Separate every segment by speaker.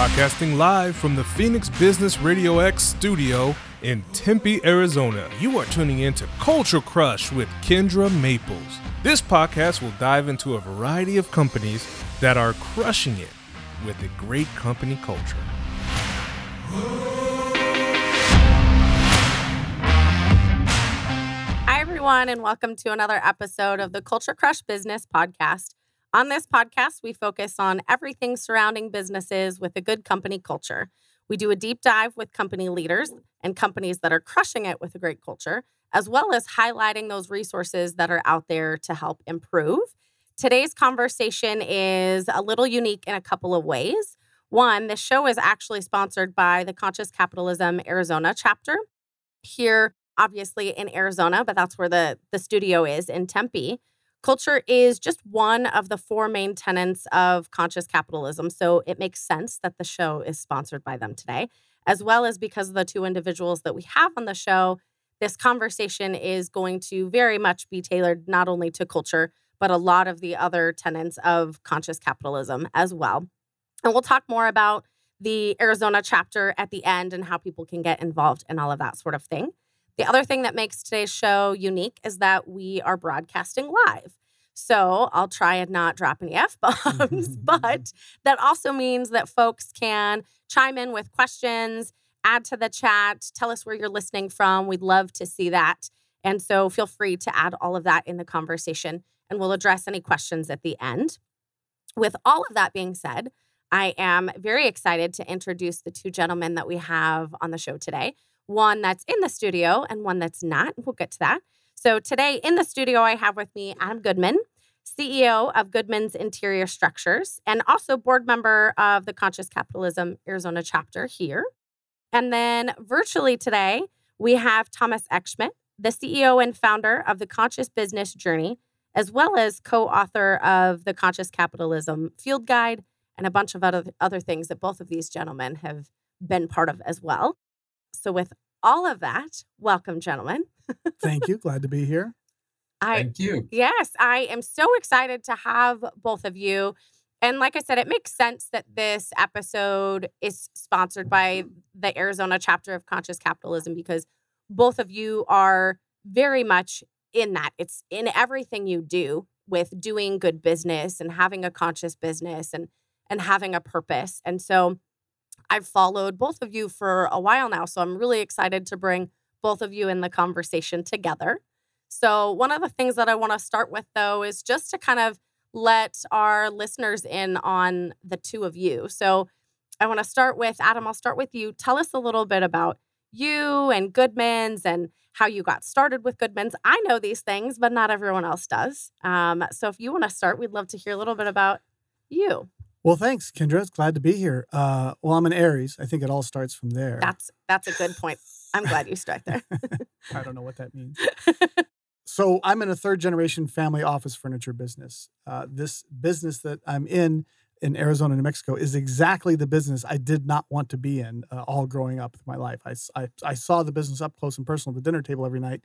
Speaker 1: Broadcasting live from the Phoenix Business Radio X studio in Tempe, Arizona. You are tuning in to Culture Crush with Kendra Maples. This podcast will dive into a variety of companies that are crushing it with a great company culture.
Speaker 2: Hi, everyone, and welcome to another episode of the Culture Crush Business Podcast. On this podcast, we focus on everything surrounding businesses with a good company culture. We do a deep dive with company leaders and companies that are crushing it with a great culture, as well as highlighting those resources that are out there to help improve. Today's conversation is a little unique in a couple of ways. One, the show is actually sponsored by the Conscious Capitalism Arizona chapter here, obviously in Arizona, but that's where the, the studio is in Tempe. Culture is just one of the four main tenets of conscious capitalism. So it makes sense that the show is sponsored by them today, as well as because of the two individuals that we have on the show. This conversation is going to very much be tailored not only to culture, but a lot of the other tenets of conscious capitalism as well. And we'll talk more about the Arizona chapter at the end and how people can get involved and all of that sort of thing. The other thing that makes today's show unique is that we are broadcasting live. So I'll try and not drop any F bombs, but that also means that folks can chime in with questions, add to the chat, tell us where you're listening from. We'd love to see that. And so feel free to add all of that in the conversation and we'll address any questions at the end. With all of that being said, I am very excited to introduce the two gentlemen that we have on the show today one that's in the studio and one that's not. We'll get to that. So today in the studio, I have with me Adam Goodman, CEO of Goodman's Interior Structures, and also board member of the Conscious Capitalism Arizona chapter here. And then virtually today, we have Thomas Eckschmidt, the CEO and founder of the Conscious Business Journey, as well as co author of the Conscious Capitalism Field Guide and a bunch of other, other things that both of these gentlemen have been part of as well. So, with all of that, welcome, gentlemen.
Speaker 3: Thank you. Glad to be here.
Speaker 2: I,
Speaker 4: Thank you.
Speaker 2: Yes, I am so excited to have both of you. And like I said, it makes sense that this episode is sponsored by the Arizona chapter of Conscious Capitalism because both of you are very much in that. It's in everything you do with doing good business and having a conscious business and and having a purpose. And so I've followed both of you for a while now. So I'm really excited to bring both of you in the conversation together. So, one of the things that I want to start with, though, is just to kind of let our listeners in on the two of you. So, I want to start with Adam, I'll start with you. Tell us a little bit about you and Goodman's and how you got started with Goodman's. I know these things, but not everyone else does. Um, so, if you want to start, we'd love to hear a little bit about you.
Speaker 3: Well, thanks, Kendra. It's glad to be here. Uh, well, I'm an Aries. I think it all starts from there.
Speaker 2: That's that's a good point. I'm glad you start there.
Speaker 3: I don't know what that means. so I'm in a third generation family office furniture business. Uh, this business that I'm in in Arizona, New Mexico, is exactly the business I did not want to be in uh, all growing up with my life. I, I, I saw the business up close and personal at the dinner table every night.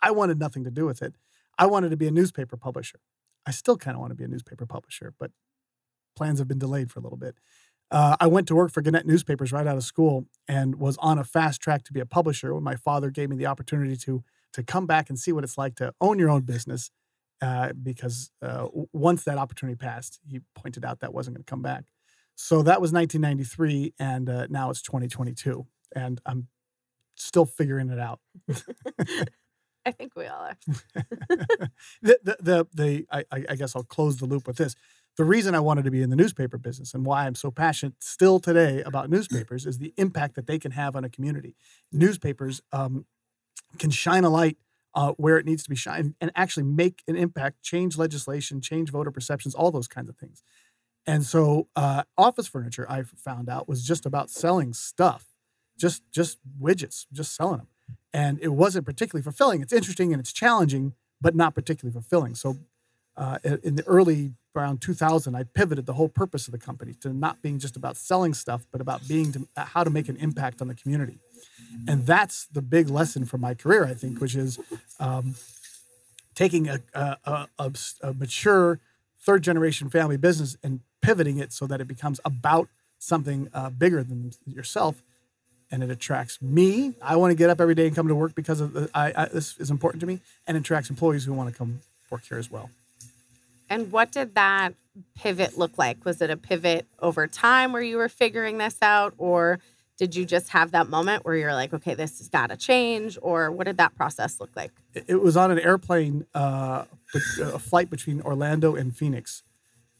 Speaker 3: I wanted nothing to do with it. I wanted to be a newspaper publisher. I still kind of want to be a newspaper publisher, but plans have been delayed for a little bit. Uh, I went to work for Gannett Newspapers right out of school and was on a fast track to be a publisher when my father gave me the opportunity to to come back and see what it's like to own your own business. Uh, because uh, once that opportunity passed, he pointed out that wasn't going to come back. So that was 1993, and uh, now it's 2022, and I'm still figuring it out.
Speaker 2: I think we all are.
Speaker 3: the, the, the, the I, I guess I'll close the loop with this the reason I wanted to be in the newspaper business and why I'm so passionate still today about newspapers is the impact that they can have on a community. Newspapers um, can shine a light uh, where it needs to be shined and actually make an impact, change legislation, change voter perceptions, all those kinds of things. And so, uh, office furniture, I found out, was just about selling stuff, just just widgets, just selling them, and it wasn't particularly fulfilling. It's interesting and it's challenging, but not particularly fulfilling. So, uh, in the early around 2000, I pivoted the whole purpose of the company to not being just about selling stuff, but about being to, uh, how to make an impact on the community. And that's the big lesson from my career, I think, which is um, taking a, a, a, a mature third generation family business and pivoting it so that it becomes about something uh, bigger than yourself, and it attracts me. I want to get up every day and come to work because of the, I, I, this is important to me, and it attracts employees who want to come work here as well.
Speaker 2: And what did that pivot look like? Was it a pivot over time where you were figuring this out, or did you just have that moment where you're like, okay, this has got to change, or what did that process look like?
Speaker 3: It was on an airplane, uh, a flight between Orlando and Phoenix,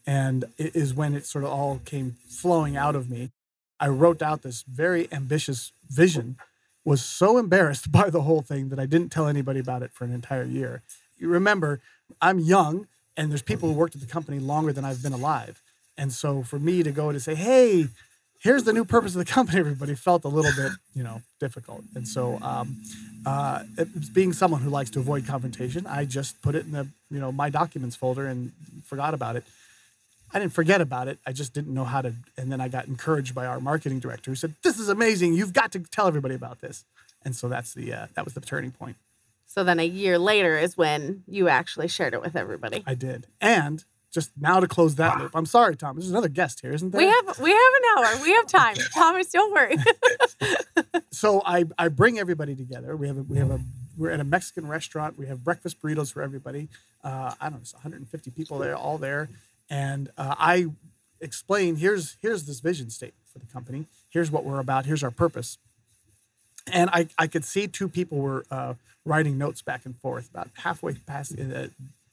Speaker 3: and it is when it sort of all came flowing out of me. I wrote out this very ambitious vision. Was so embarrassed by the whole thing that I didn't tell anybody about it for an entire year. You remember, I'm young, and there's people who worked at the company longer than I've been alive. And so for me to go to say, hey, here's the new purpose of the company, everybody felt a little bit, you know, difficult. And so, um, uh, being someone who likes to avoid confrontation, I just put it in the, you know, my documents folder and forgot about it. I didn't forget about it. I just didn't know how to. And then I got encouraged by our marketing director who said, "This is amazing. You've got to tell everybody about this." And so that's the uh, that was the turning point.
Speaker 2: So then a year later is when you actually shared it with everybody.
Speaker 3: I did, and just now to close that loop. I'm sorry, Tom. There's another guest here, isn't there?
Speaker 2: We have we have an hour. We have time. Thomas, don't worry.
Speaker 3: so I I bring everybody together. We have a, we have a we're at a Mexican restaurant. We have breakfast burritos for everybody. Uh, I don't know, it's 150 people there, all there, and uh, I explain here's here's this vision statement for the company. Here's what we're about. Here's our purpose. And I I could see two people were uh, writing notes back and forth about halfway past uh,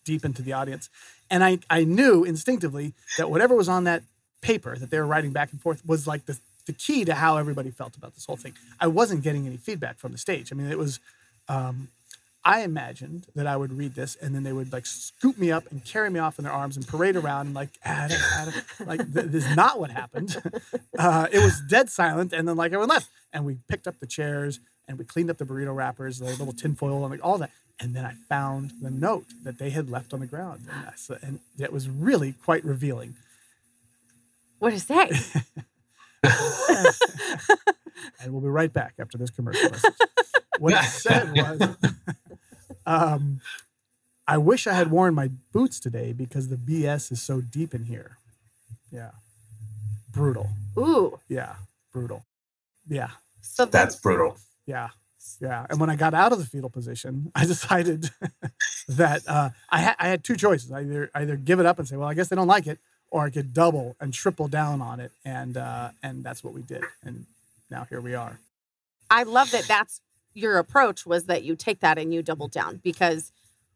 Speaker 3: deep into the audience. And I, I knew instinctively that whatever was on that paper that they were writing back and forth was like the, the key to how everybody felt about this whole thing. I wasn't getting any feedback from the stage. I mean, it was, um, I imagined that I would read this and then they would like scoop me up and carry me off in their arms and parade around and like, Adam, Adam. like th- this is not what happened. Uh, it was dead silent. And then like everyone left and we picked up the chairs and we cleaned up the burrito wrappers, the little tinfoil and like all that. And then I found the note that they had left on the ground. And, and it was really quite revealing.
Speaker 2: What is that?
Speaker 3: and we'll be right back after this commercial message. What it said was um, I wish I had worn my boots today because the BS is so deep in here. Yeah. Brutal.
Speaker 2: Ooh.
Speaker 3: Yeah. Brutal. Yeah.
Speaker 4: So that's brutal.
Speaker 3: Yeah. Yeah. And when I got out of the fetal position, I decided that uh, I, ha- I had two choices. I either either give it up and say, well, I guess they don't like it, or I could double and triple down on it. And uh, and that's what we did. And now here we are.
Speaker 2: I love that that's your approach was that you take that and you double mm-hmm. down because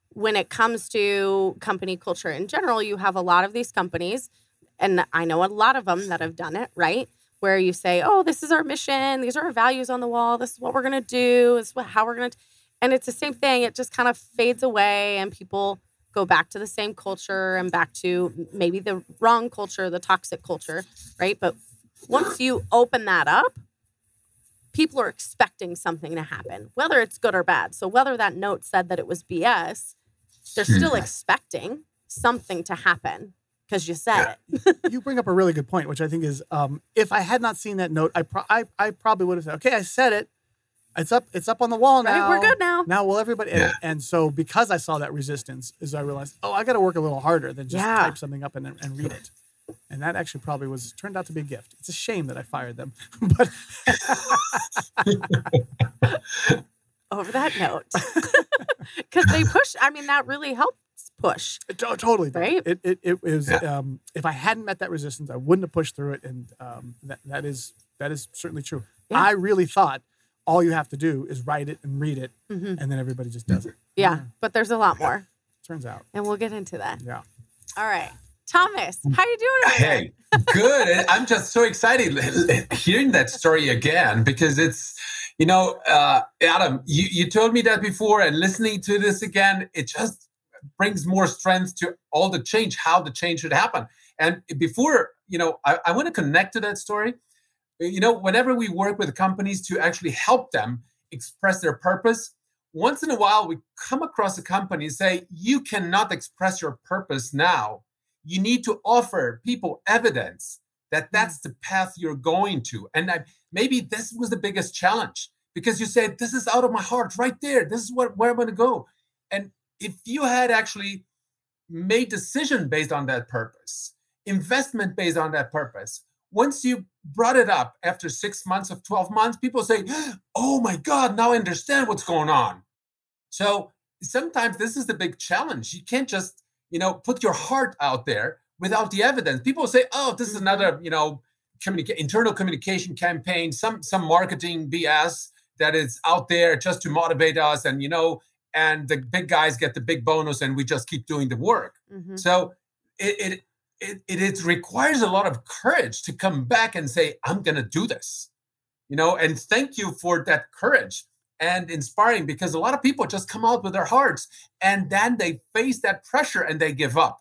Speaker 2: when it comes to company culture in general, you have a lot of these companies, and I know a lot of them that have done it, right? where you say, "Oh, this is our mission. These are our values on the wall. This is what we're going to do. This is what, how we're going to." And it's the same thing. It just kind of fades away, and people go back to the same culture and back to maybe the wrong culture, the toxic culture, right? But once you open that up, people are expecting something to happen, whether it's good or bad. So whether that note said that it was BS, they're still hmm. expecting something to happen because you said
Speaker 3: it. you bring up a really good point, which I think is um, if I had not seen that note, I, pro- I, I probably would have said, okay, I said it. It's up. It's up on the wall now.
Speaker 2: Right, we're good now.
Speaker 3: Now, will everybody? Yeah. And, and, so, because I saw that resistance, is I realized, oh, I got to work a little harder than just yeah. type something up and, and read it. And that actually probably was turned out to be a gift. It's a shame that I fired them, but
Speaker 2: over that note, because they push. I mean, that really helped push.
Speaker 3: It, totally, right? It, it, it was. Yeah. Um, if I hadn't met that resistance, I wouldn't have pushed through it, and um, that that is that is certainly true. Yeah. I really thought all you have to do is write it and read it, mm-hmm. and then everybody just does it.
Speaker 2: Yeah, yeah, but there's a lot more.
Speaker 3: Turns out,
Speaker 2: and we'll get into that.
Speaker 3: Yeah.
Speaker 2: All right. Thomas, how you doing?
Speaker 4: Hey, good. I'm just so excited hearing that story again because it's, you know, uh, Adam, you, you told me that before, and listening to this again, it just brings more strength to all the change, how the change should happen. And before, you know, I, I want to connect to that story. You know, whenever we work with companies to actually help them express their purpose, once in a while we come across a company and say, you cannot express your purpose now. You need to offer people evidence that mm. that's the path you're going to. And I, maybe this was the biggest challenge because you said, this is out of my heart right there. This is what, where I'm going to go. And if you had actually made decision based on that purpose, investment based on that purpose, once you brought it up after six months of 12 months, people say, Oh my God, now I understand what's going on. So sometimes this is the big challenge. You can't just, you know, put your heart out there without the evidence. People say, Oh, this is mm-hmm. another, you know, communica- internal communication campaign, some some marketing BS that is out there just to motivate us. And you know, and the big guys get the big bonus and we just keep doing the work. Mm-hmm. So it, it it, it, it requires a lot of courage to come back and say, I'm going to do this. You know, and thank you for that courage and inspiring because a lot of people just come out with their hearts and then they face that pressure and they give up.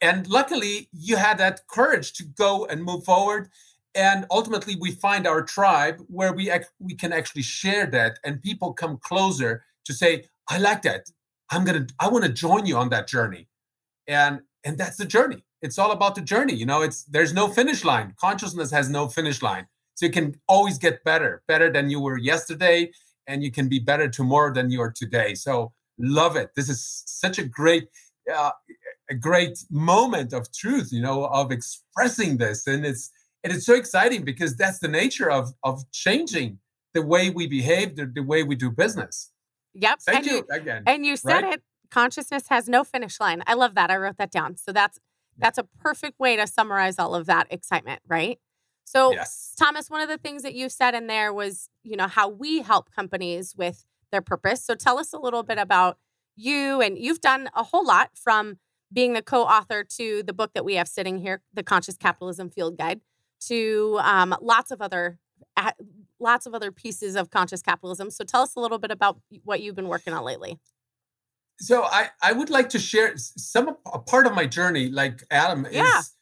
Speaker 4: And luckily, you had that courage to go and move forward. And ultimately, we find our tribe where we, ac- we can actually share that and people come closer to say, I like that. I'm to, I want to join you on that journey. And and that's the journey it's all about the journey you know it's there's no finish line consciousness has no finish line so you can always get better better than you were yesterday and you can be better tomorrow than you are today so love it this is such a great uh, a great moment of truth you know of expressing this and it's and it's so exciting because that's the nature of of changing the way we behave the, the way we do business
Speaker 2: yep
Speaker 4: thank
Speaker 2: and
Speaker 4: you,
Speaker 2: you
Speaker 4: again
Speaker 2: and you said right? it consciousness has no finish line. I love that. I wrote that down. So that's that's a perfect way to summarize all of that excitement, right? So yes. Thomas, one of the things that you said in there was, you know, how we help companies with their purpose. So tell us a little bit about you and you've done a whole lot from being the co-author to the book that we have sitting here, the Conscious Capitalism Field Guide, to um, lots of other lots of other pieces of conscious capitalism. So tell us a little bit about what you've been working on lately
Speaker 4: so I, I would like to share some a part of my journey like adam yeah. is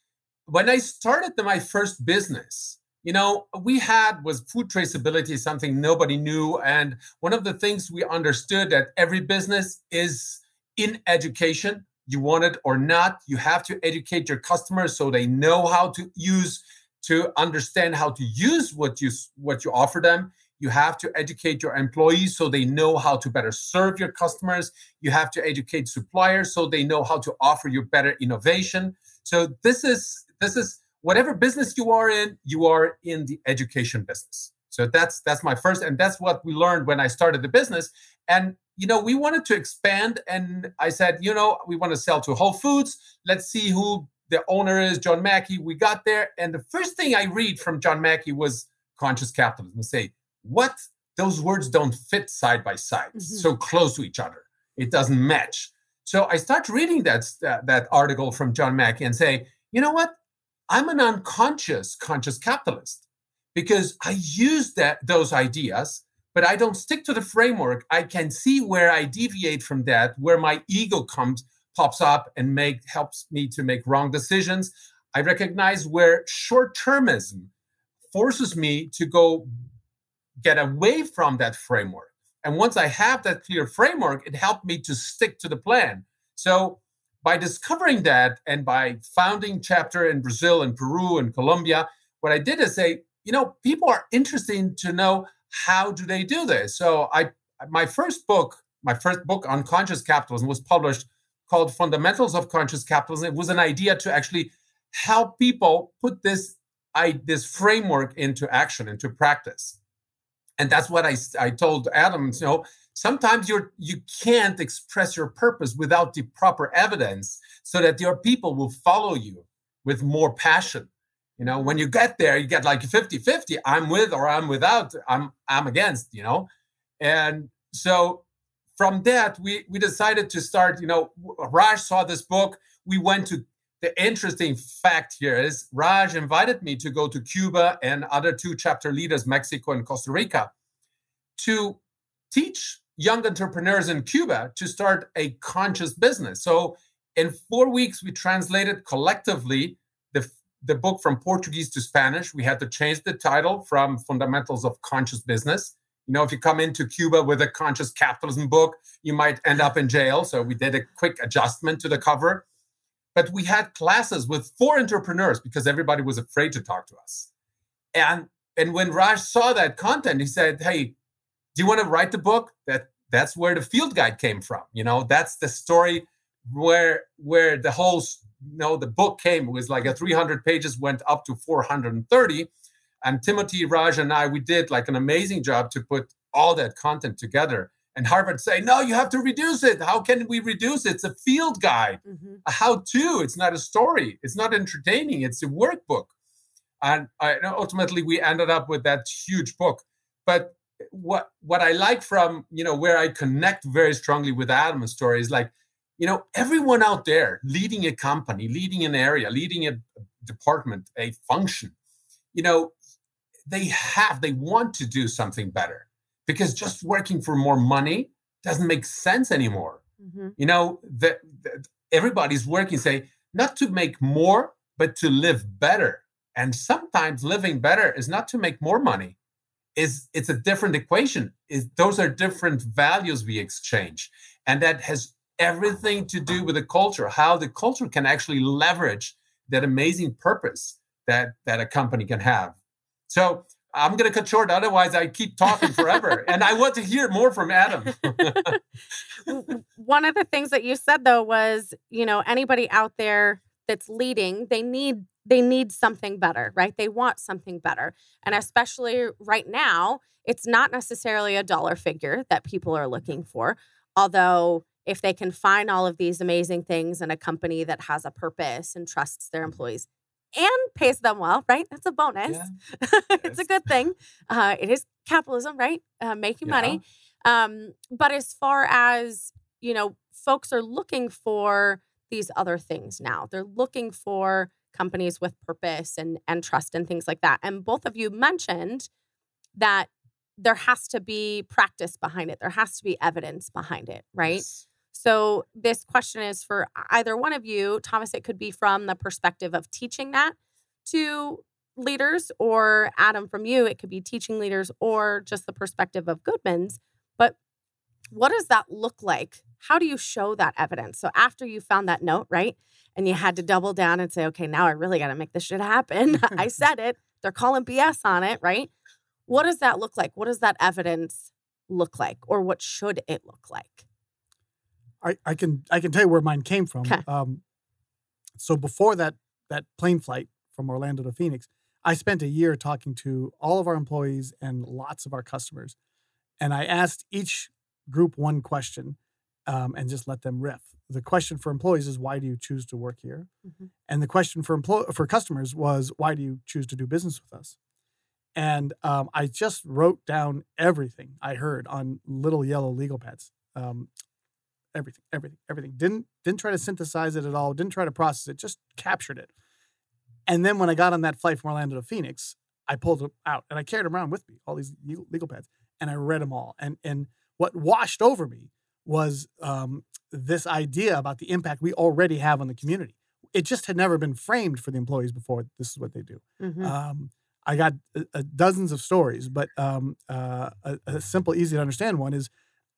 Speaker 4: when i started my first business you know we had was food traceability something nobody knew and one of the things we understood that every business is in education you want it or not you have to educate your customers so they know how to use to understand how to use what you what you offer them you have to educate your employees so they know how to better serve your customers. You have to educate suppliers so they know how to offer you better innovation. So this is this is whatever business you are in, you are in the education business. So that's that's my first and that's what we learned when I started the business and you know we wanted to expand and I said, you know, we want to sell to Whole Foods. Let's see who the owner is, John Mackey. We got there and the first thing I read from John Mackey was conscious capitalism. Say, what those words don't fit side by side mm-hmm. so close to each other it doesn't match so i start reading that, that that article from john mackey and say you know what i'm an unconscious conscious capitalist because i use that those ideas but i don't stick to the framework i can see where i deviate from that where my ego comes pops up and make helps me to make wrong decisions i recognize where short-termism forces me to go get away from that framework. And once I have that clear framework, it helped me to stick to the plan. So by discovering that and by founding chapter in Brazil and Peru and Colombia, what I did is say, you know, people are interested to know how do they do this. So I my first book, my first book on conscious capitalism was published called Fundamentals of Conscious Capitalism. It was an idea to actually help people put this I, this framework into action, into practice and that's what I, I told Adam. You know, sometimes you're you can't express your purpose without the proper evidence, so that your people will follow you with more passion. You know, when you get there, you get like 50-50. I'm with or I'm without. I'm I'm against. You know, and so from that we we decided to start. You know, Raj saw this book. We went to the interesting fact here is Raj invited me to go to Cuba and other two chapter leaders, Mexico and Costa Rica, to teach young entrepreneurs in Cuba to start a conscious business. So in four weeks, we translated collectively the, the book from Portuguese to Spanish. We had to change the title from Fundamentals of Conscious Business. You know, if you come into Cuba with a conscious capitalism book, you might end up in jail. So we did a quick adjustment to the cover but we had classes with four entrepreneurs because everybody was afraid to talk to us. And and when Raj saw that content, he said, "Hey, do you want to write the book?" That that's where the field guide came from. You know, that's the story where where the whole you know the book came. It was like a 300 pages went up to 430 and timothy raj and i we did like an amazing job to put all that content together. And harvard say no you have to reduce it. How can we reduce it? It's a field guide.
Speaker 2: Mm-hmm.
Speaker 4: a how to. It's not a story. It's not entertaining. It's a workbook. And I, ultimately we ended up with that huge book. But what what i like from you know where i connect very strongly with adam's story is like you know everyone out there leading a company leading an area leading a department a function you know they have they want to do something better because just working for more money doesn't make sense anymore.
Speaker 2: Mm-hmm.
Speaker 4: you know that everybody's working say not to make more but to live better. And sometimes living better is not to make more money is it's a different equation. Is those are different values we exchange. And that has everything to do with the culture how the culture can actually leverage that amazing purpose that that a company can have. So i'm going to cut short otherwise i keep talking forever. And i want to hear more from adam.
Speaker 2: One of the things that you said though was, you know, anybody out there that's leading, they need they need something better, right? They want something better. And especially right now, it's not necessarily a dollar figure that people are looking for, although if they can find all of these amazing things in a company that has a purpose and trusts their employees and pays them well, right? That's a bonus.
Speaker 4: Yeah.
Speaker 2: it's a good thing. Uh, it is capitalism, right? Uh, making money. Um, but as far as, you know, folks are looking for these other things now. They're looking for companies with purpose and and trust and things like that. And both of you mentioned that there has to be practice behind it. There has to be evidence behind it, right?
Speaker 4: Yes.
Speaker 2: So this question is for either one of you. Thomas, it could be from the perspective of teaching that to leaders, or Adam, from you, it could be teaching leaders, or just the perspective of Goodman's. But what does that look like? How do you show that evidence? So after you found that note, right? And you had to double down and say, okay, now I really got to make this shit happen. I said it. They're calling BS on it, right? What does that look like? What does that evidence look like? Or what should it look like?
Speaker 3: I, I can I can tell you where mine came from.
Speaker 2: 'Kay.
Speaker 3: Um, so before that that plane flight from Orlando to Phoenix, I spent a year talking to all of our employees and lots of our customers, and I asked each group one question, um, and just let them riff. The question for employees is why do you choose to work here,
Speaker 2: Mhm.
Speaker 3: and the question for employ for customers was why do you choose to do business with us. And um, I just wrote down everything I heard on little yellow legal pads. Um, everything, everything, everything. Didn't didn't try to synthesize it at all. Didn't try to process it. Just captured it. And then when I got on that flight from Orlando to Phoenix, I pulled it out and I carried them around with me, all these legal, legal pads, and I read them all. And and what washed over me was um, this idea about the impact we already have on the community. It just had never been framed for the employees before. This is what they do.
Speaker 2: Mhm.
Speaker 3: Um, I got uh, uh, dozens of stories, but um, uh, a, a simple, easy to understand one is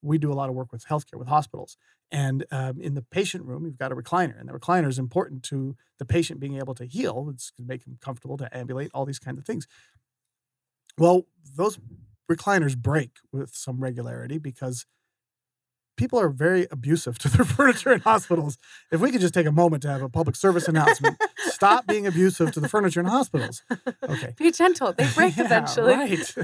Speaker 3: we do a lot of work with healthcare, with hospitals. And um, in the patient room, you've got a recliner, and the recliner is important to the patient being able to heal. It's to make them comfortable to ambulate, all these kinds of things. Well, those recliners break with some regularity because people are very abusive to their furniture in hospitals. If we could just take a moment to have a public service announcement, stop being abusive to the furniture in hospitals. Okay.
Speaker 2: Be gentle. They break
Speaker 3: Yeah,
Speaker 2: eventually.
Speaker 3: Right.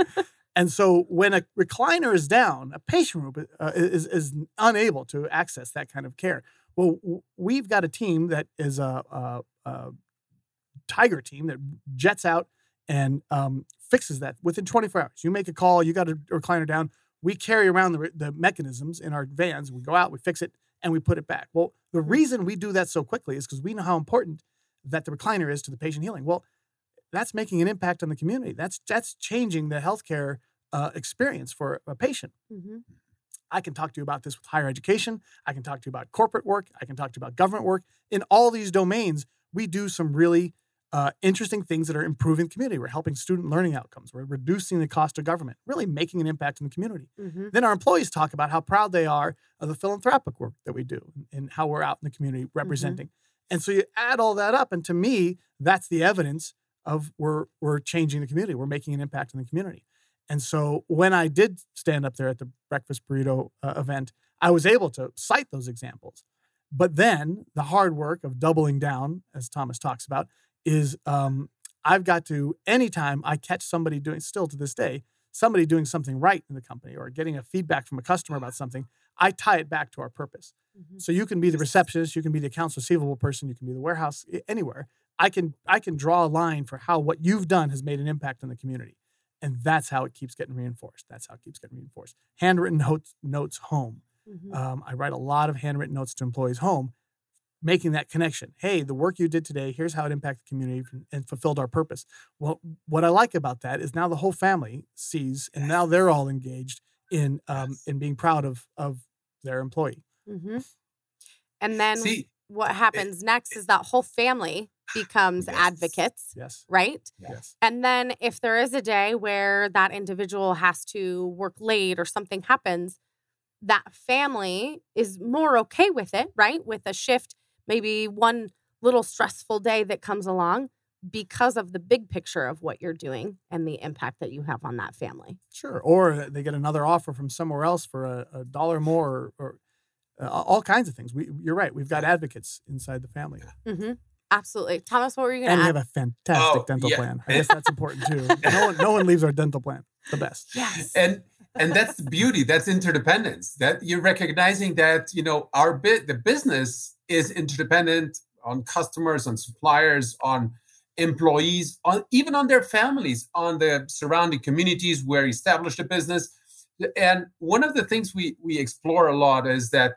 Speaker 3: and so when a recliner is down, a patient room uh, is, is unable to access that kind of care. Well, we've got a team that is a, a, a tiger team that jets out and um, fixes that within 24 hours. You make a call, you got a recliner down. We carry around the, the mechanisms in our vans. We go out, we fix it, and we put it back. Well, the reason we do that so quickly is because we know how important that the recliner is to the patient healing. Well, that's making an impact on the community. That's that's changing the healthcare uh, experience for a patient.
Speaker 2: Mhm.
Speaker 3: I can talk to you about this with higher education. I can talk to you about corporate work. I can talk to you about government work. In all these domains, we do some really uh, interesting things that are improving the community. We're helping student learning outcomes. We're reducing the cost of government, really making an impact in the community.
Speaker 2: Mhm.
Speaker 3: Then our employees talk about how proud they are of the philanthropic work that we do and how we're out in the community representing. And so you add all that up, and to me, that's the evidence of we're we're changing the community. We're making an impact in the community. And so when I did stand up there at the breakfast burrito uh, event, I was able to cite those examples. But then the hard work of doubling down, as Thomas talks about, is um, I've got to, anytime I catch somebody doing, still to this day, somebody doing something right in the company or getting a feedback from a customer about something, I tie it back to our purpose.
Speaker 2: Mhm.
Speaker 3: So you can be the receptionist, you can be the accounts receivable person, you can be the warehouse, anywhere. I can I can draw a line for how what you've done has made an impact on the community, and that's how it keeps getting reinforced. That's how it keeps getting reinforced. Handwritten notes notes home.
Speaker 2: Mhm.
Speaker 3: Um, I write a lot of handwritten notes to employees home, making that connection. Hey, the work you did today, here's how it impacted the community and- and fulfilled our purpose. Well, what I like about that is now the whole family sees, and now they're all engaged in um,
Speaker 4: Yes.
Speaker 3: in being proud of of their employee.
Speaker 2: hmm And then
Speaker 4: See,
Speaker 2: what happens next is that whole family becomes
Speaker 4: Yes.
Speaker 2: advocates,
Speaker 3: Yes.
Speaker 2: right?
Speaker 3: Yes.
Speaker 2: And then if there is a day where that individual has to work late or something happens, that family is more okay with it, right? With a shift, maybe one little stressful day that comes along because of the big picture of what you're doing and the impact that you have on that family.
Speaker 3: Sure. Or they get another offer from somewhere else for a, a dollar more, or, or uh, all kinds of things. We, you're right. We've got advocates inside the family,
Speaker 2: hmm Absolutely. Thomas, what were you going
Speaker 3: and
Speaker 2: to
Speaker 3: we
Speaker 2: add?
Speaker 3: have a fantastic
Speaker 4: Oh,
Speaker 3: dental
Speaker 4: yeah.
Speaker 3: plan. I guess that's important too. No one, no one leaves our dental plan. The best.
Speaker 2: yes.
Speaker 4: and and that's the beauty that's interdependence that you're recognizing that you know our bit the business is interdependent on customers on suppliers on employees on even on their families on the surrounding communities where established a business. And one of the things we we explore a lot is that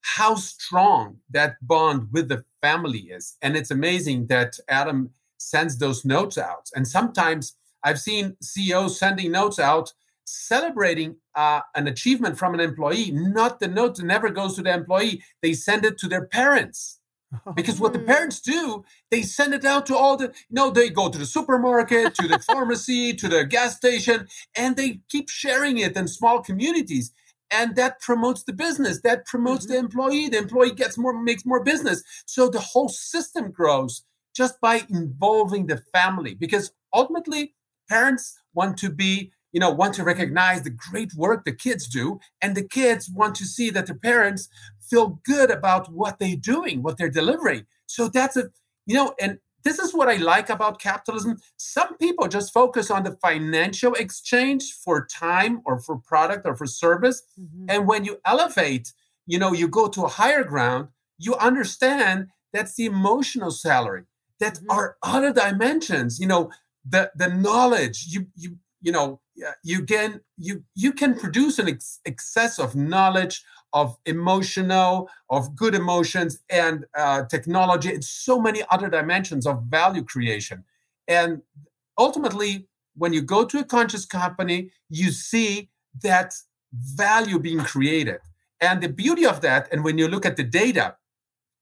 Speaker 4: how strong that bond with the family is. And it's amazing that adam sends those notes out. And sometimes i've seen ceos sending notes out celebrating uh, an achievement from an employee not the note never goes to the employee. They send it to their parents. Because what the
Speaker 2: Hmm.
Speaker 4: parents do they send it out to all the you know they go to the supermarket to the pharmacy to the gas station and they keep sharing it in small communities. And that promotes the business that promotes the employee. The employee gets more makes more business. So the whole system grows just by involving the family. Because ultimately parents want to be you know want to recognize the great work the kids do and the kids want to see that the parents feel good about what they're doing what they're delivering so that's a you know and this is what i like about capitalism some people just focus on the financial exchange for time or for product or for service
Speaker 2: Mhm.
Speaker 4: and when you elevate you know you go to a higher ground you understand that's the emotional salary that
Speaker 2: Mhm.
Speaker 4: are other dimensions you know the the knowledge you you you know you can you you can produce an ex- excess of knowledge of emotional of good emotions and uh, technology and so many other dimensions of value creation. And ultimately when you go to a conscious company you see that value being created. And the beauty of that and when you look at the data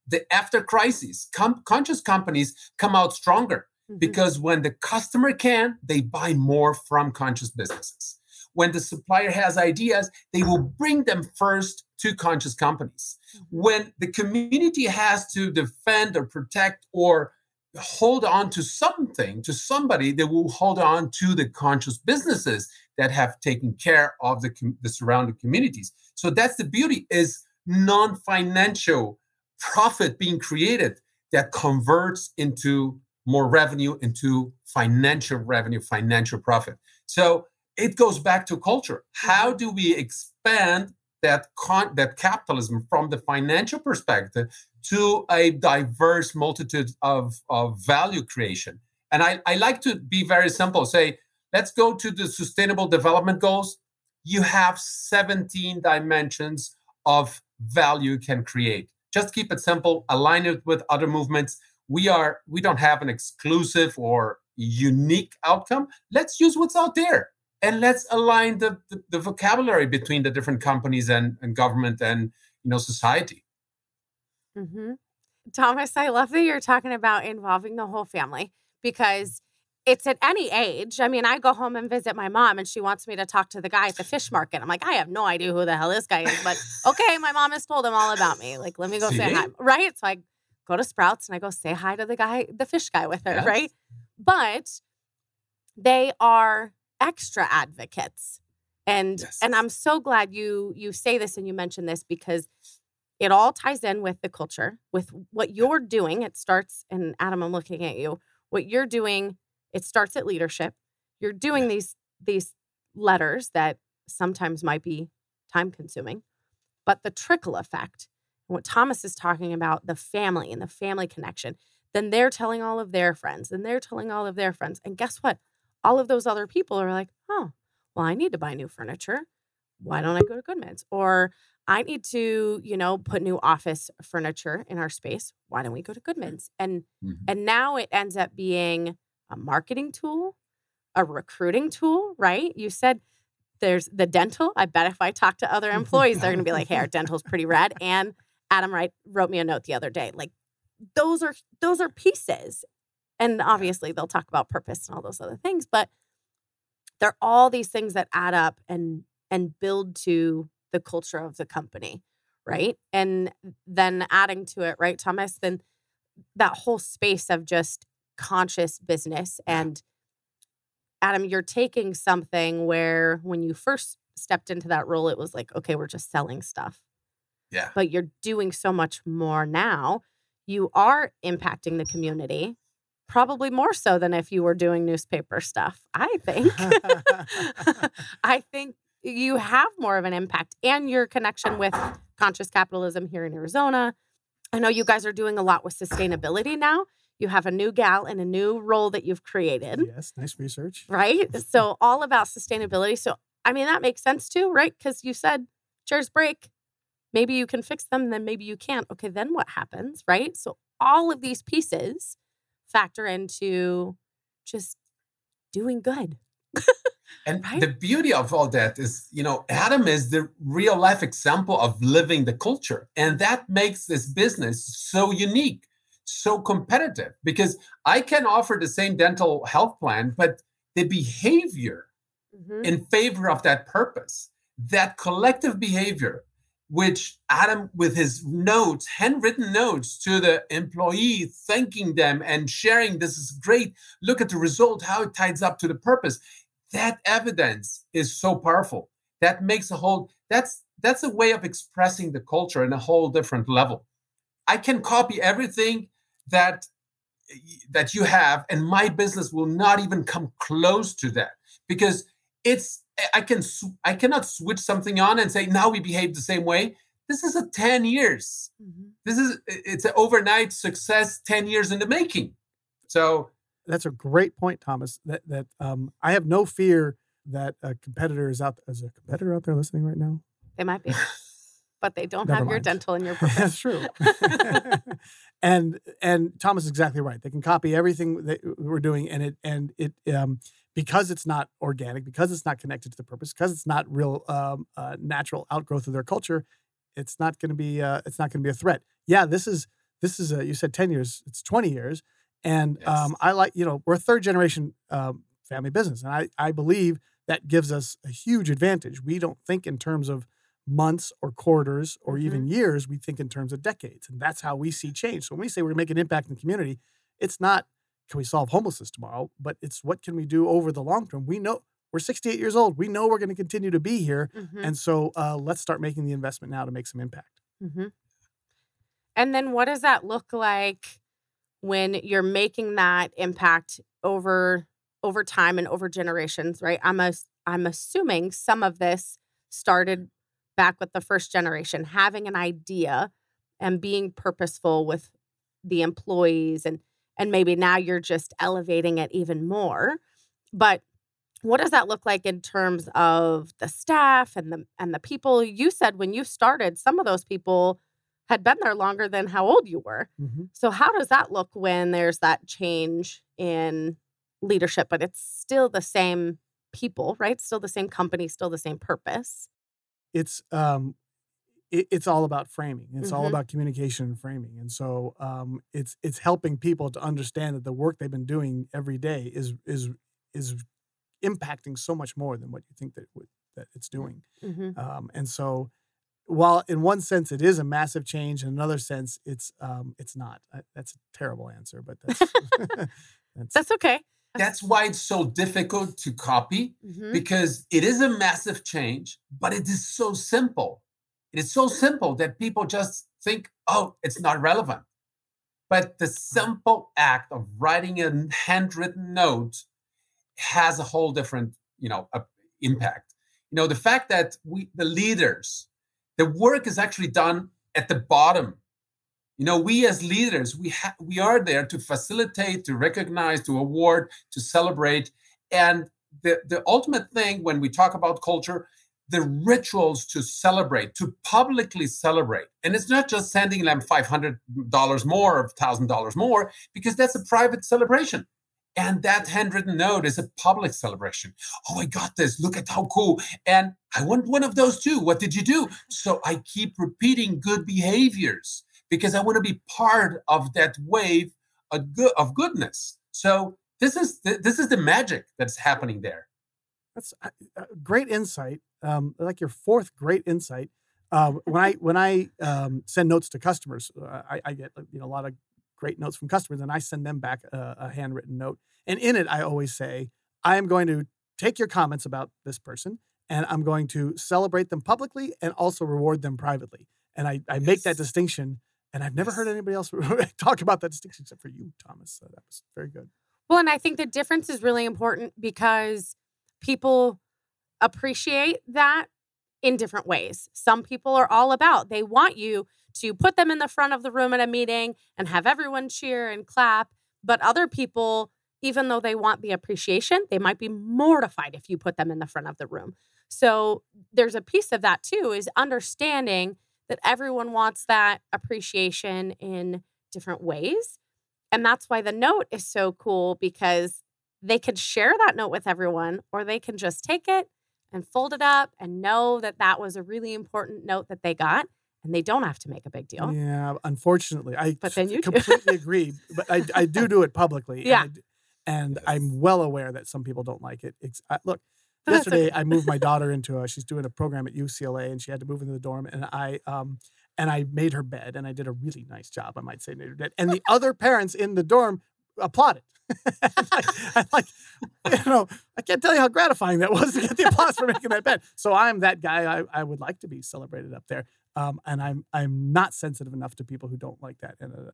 Speaker 4: the after crisis com- conscious companies come out stronger
Speaker 2: Mhm.
Speaker 4: because when the customer can they buy more from conscious businesses. When the supplier has ideas they will bring them first to conscious companies. When the community has to defend or protect or hold on to something to somebody they will hold on to the conscious businesses that have taken care of the, com- the surrounding communities. So that's the beauty is non-financial profit being created that converts into more revenue into financial revenue financial profit. So it goes back to culture. How do we expand that con- that capitalism from the financial perspective to a diverse multitude of, of value creation? And I, I like to be very simple say let's go to the sustainable development goals. You have 17 dimensions of value you can create. Just keep it simple align it with other movements we are we don't have an exclusive or unique outcome let's use what's out there and let's align the, the, the vocabulary between the different companies and, and government and you know society
Speaker 2: hmm Thomas, I love that you're talking about involving the whole family because it's at any age. I mean, I go home and visit my mom and she wants me to talk to the guy at the fish market. I'm like, I have no idea who the hell this guy is, but okay, my mom has told him all about me. Like, let me go say hi. Right. So I go to Sprouts and I go say hi to the guy, the fish guy with her.
Speaker 4: Yes.
Speaker 2: Right. But they are extra advocates. And
Speaker 4: Yes.
Speaker 2: and I'm so glad you you say this and you mention this because it all ties in with the culture, with what you're doing. It starts, and Adam, I'm looking at you. What you're doing, it starts at leadership. You're doing these these letters that sometimes might be time consuming, but the trickle effect, what Thomas is talking about, the family and the family connection, then they're telling all of their friends and they're telling all of their friends. And guess what? All of those other people are like, oh, well, I need to buy new furniture. Why don't I go to Goodman's? Or I need to, you know, put new office furniture in our space. Why don't we go to Goodman's? And
Speaker 4: Mhm.
Speaker 2: and now it ends up being a marketing tool, a recruiting tool, right? You said there's the dental. I bet if I talk to other employees, they're gonna be like, hey, our dental's pretty rad. And Adam Wright wrote me a note the other day. Like those are those are pieces. And obviously they'll talk about purpose and all those other things, but they're all these things that add up and and build to the culture of the company, right? And then adding to it, right, Thomas, then that whole space of just conscious business and Adam, you're taking something where when you first stepped into that role, it was like, okay, we're just selling stuff.
Speaker 4: Yeah.
Speaker 2: But you're doing so much more now. You are impacting the community, probably more so than if you were doing newspaper stuff, I think. I think you have more of an impact and your connection with conscious capitalism here in Arizona. I know you guys are doing a lot with sustainability now. You have a new gal and a new role that you've created,
Speaker 3: yes, nice research.
Speaker 2: right? So, all about sustainability. So, I mean, that makes sense too, right? Because you said chairs break. Maybe you can fix them, then maybe you can't. Okay, then what happens, right? So, all of these pieces factor into just doing good.
Speaker 4: And
Speaker 2: Right?
Speaker 4: the beauty of all that is, you know, Adam is the real life example of living the culture. And that makes this business so unique, so competitive, because I can offer the same dental health plan, but the behavior
Speaker 2: Mhm.
Speaker 4: in favor of that purpose, that collective behavior, which Adam, with his notes, handwritten notes to the employee, thanking them and sharing, this is great. Look at the result, how it ties up to the purpose. That evidence is so powerful. That makes a whole, that's that's a way of expressing the culture in a whole different level. I can copy everything that that you have and my business will not even come close to that because it's i can i cannot switch something on and say now we behave the same way this is a 10 years
Speaker 2: Mhm.
Speaker 4: this is it's an overnight success 10 years in the making so
Speaker 3: That's a great point, Thomas. That that um, I have no fear that a competitor is out. Is a competitor out there listening right now?
Speaker 2: They might be, but they don't
Speaker 3: Never
Speaker 2: have your dental and your
Speaker 3: That's
Speaker 2: purpose.
Speaker 3: true. and and Thomas is exactly right. They can copy everything that we're doing, and it and it um, because it's not organic, because it's not connected to the purpose, because it's not real um, uh, natural outgrowth of their culture. It's not going to be uh, it's not going to be a threat. Yeah, this is this is a, you said ten years. It's twenty years, and
Speaker 4: Yes.
Speaker 3: um, I like you know we're a third generation um, family business, and I I believe that gives us a huge advantage. We don't think in terms of months or quarters or even years, we think in terms of decades. And that's how we see change. So when we say we're going to make an impact in the community, it's not can we solve homelessness tomorrow, but it's what can we do over the long term. We know we're 68 years old. We know we're going to continue to be here.
Speaker 2: Mhm,
Speaker 3: And so uh, let's start making the investment now to make some impact.
Speaker 2: mhm. And then what does that look like when you're making that impact over over time and over generations, right? I'm a, I'm assuming some of this started back with the first generation, having an idea and being purposeful with the employees and and maybe now you're just elevating it even more. But what does that look like in terms of the staff and the and the people? You said when you started some of those people had been there longer than how old you were. Mm-hmm. So how does that look when there's that change in leadership but it's still the same people right? Still the same company still the same purpose
Speaker 3: It's um, it, it's all about framing. It's all
Speaker 2: Mhm.
Speaker 3: about communication and framing. And so um, it's it's helping people to understand that the work they've been doing every day is is is impacting so much more than what you think that it would, that it's doing.
Speaker 2: Mhm.
Speaker 3: Um, and so, while in one sense it is a massive change, in another sense it's um, it's not. I, that's a terrible answer, but that's that's,
Speaker 2: that's okay
Speaker 4: that's why it's so difficult to copy
Speaker 2: Mhm.
Speaker 4: because it is a massive change but it is so simple It is so simple that people just think, oh, it's not relevant. But the simple act of writing a handwritten note has a whole different, you know, uh, impact. You know, the fact that we, the leaders, the work is actually done at the bottom. You know, we as leaders, we ha- we are there to facilitate, to recognize, to award, to celebrate, and the the ultimate thing when we talk about culture the rituals to celebrate, to publicly celebrate. And it's not just sending them $500 more or $1,000 more, because that's a private celebration. And that handwritten note is a public celebration. Oh, I got this. Look at how cool. And I want one of those too. What did you do? So I keep repeating good behaviors because I want to be part of that wave of, good, of goodness. So this is the, this is the magic that's happening there.
Speaker 3: That's a uh, uh, great insight. Um, like your fourth great insight. Um, when I when I um, send notes to customers, uh, I, I, get you know a lot of great notes from customers, and I send them back a, a handwritten note. And in it, I always say, I am going to take your comments about this person, and I'm going to celebrate them publicly and also reward them privately. And I, I make that distinction. And I've never heard anybody else talk about that distinction except for you, Thomas. So that was very good.
Speaker 2: Well, and I think the difference is really important because people appreciate that in different ways. Some people are all about, they want you to put them in the front of the room at a meeting and have everyone cheer and clap. But other people, even though they want the appreciation, they might be mortified if you put them in the front of the room. So there's a piece of that too, is understanding that everyone wants that appreciation in different ways. And that's why the note is so cool because they can share that note with everyone or they can just take it and fold it up and know that that was a really important note that they got and they don't have to make a big deal.
Speaker 3: Yeah, unfortunately, I
Speaker 2: but then you
Speaker 3: completely agree. But I, I do do it publicly.
Speaker 2: Yeah,
Speaker 3: and, I, am well aware that some people don't like it. It's, I, look, yesterday I moved my daughter into a. She's doing a program at UCLA, and she had to move into the dorm, and I um and I made her bed, and I did a really nice job, I might say, made her bed, and the other parents in the dorm applauded. I like, you know, I can't tell you how gratifying that was to get the applause for making that bed. So I'm that guy. I, I would like to be celebrated up there, um, and I'm I'm not sensitive enough to people who don't like that, and uh,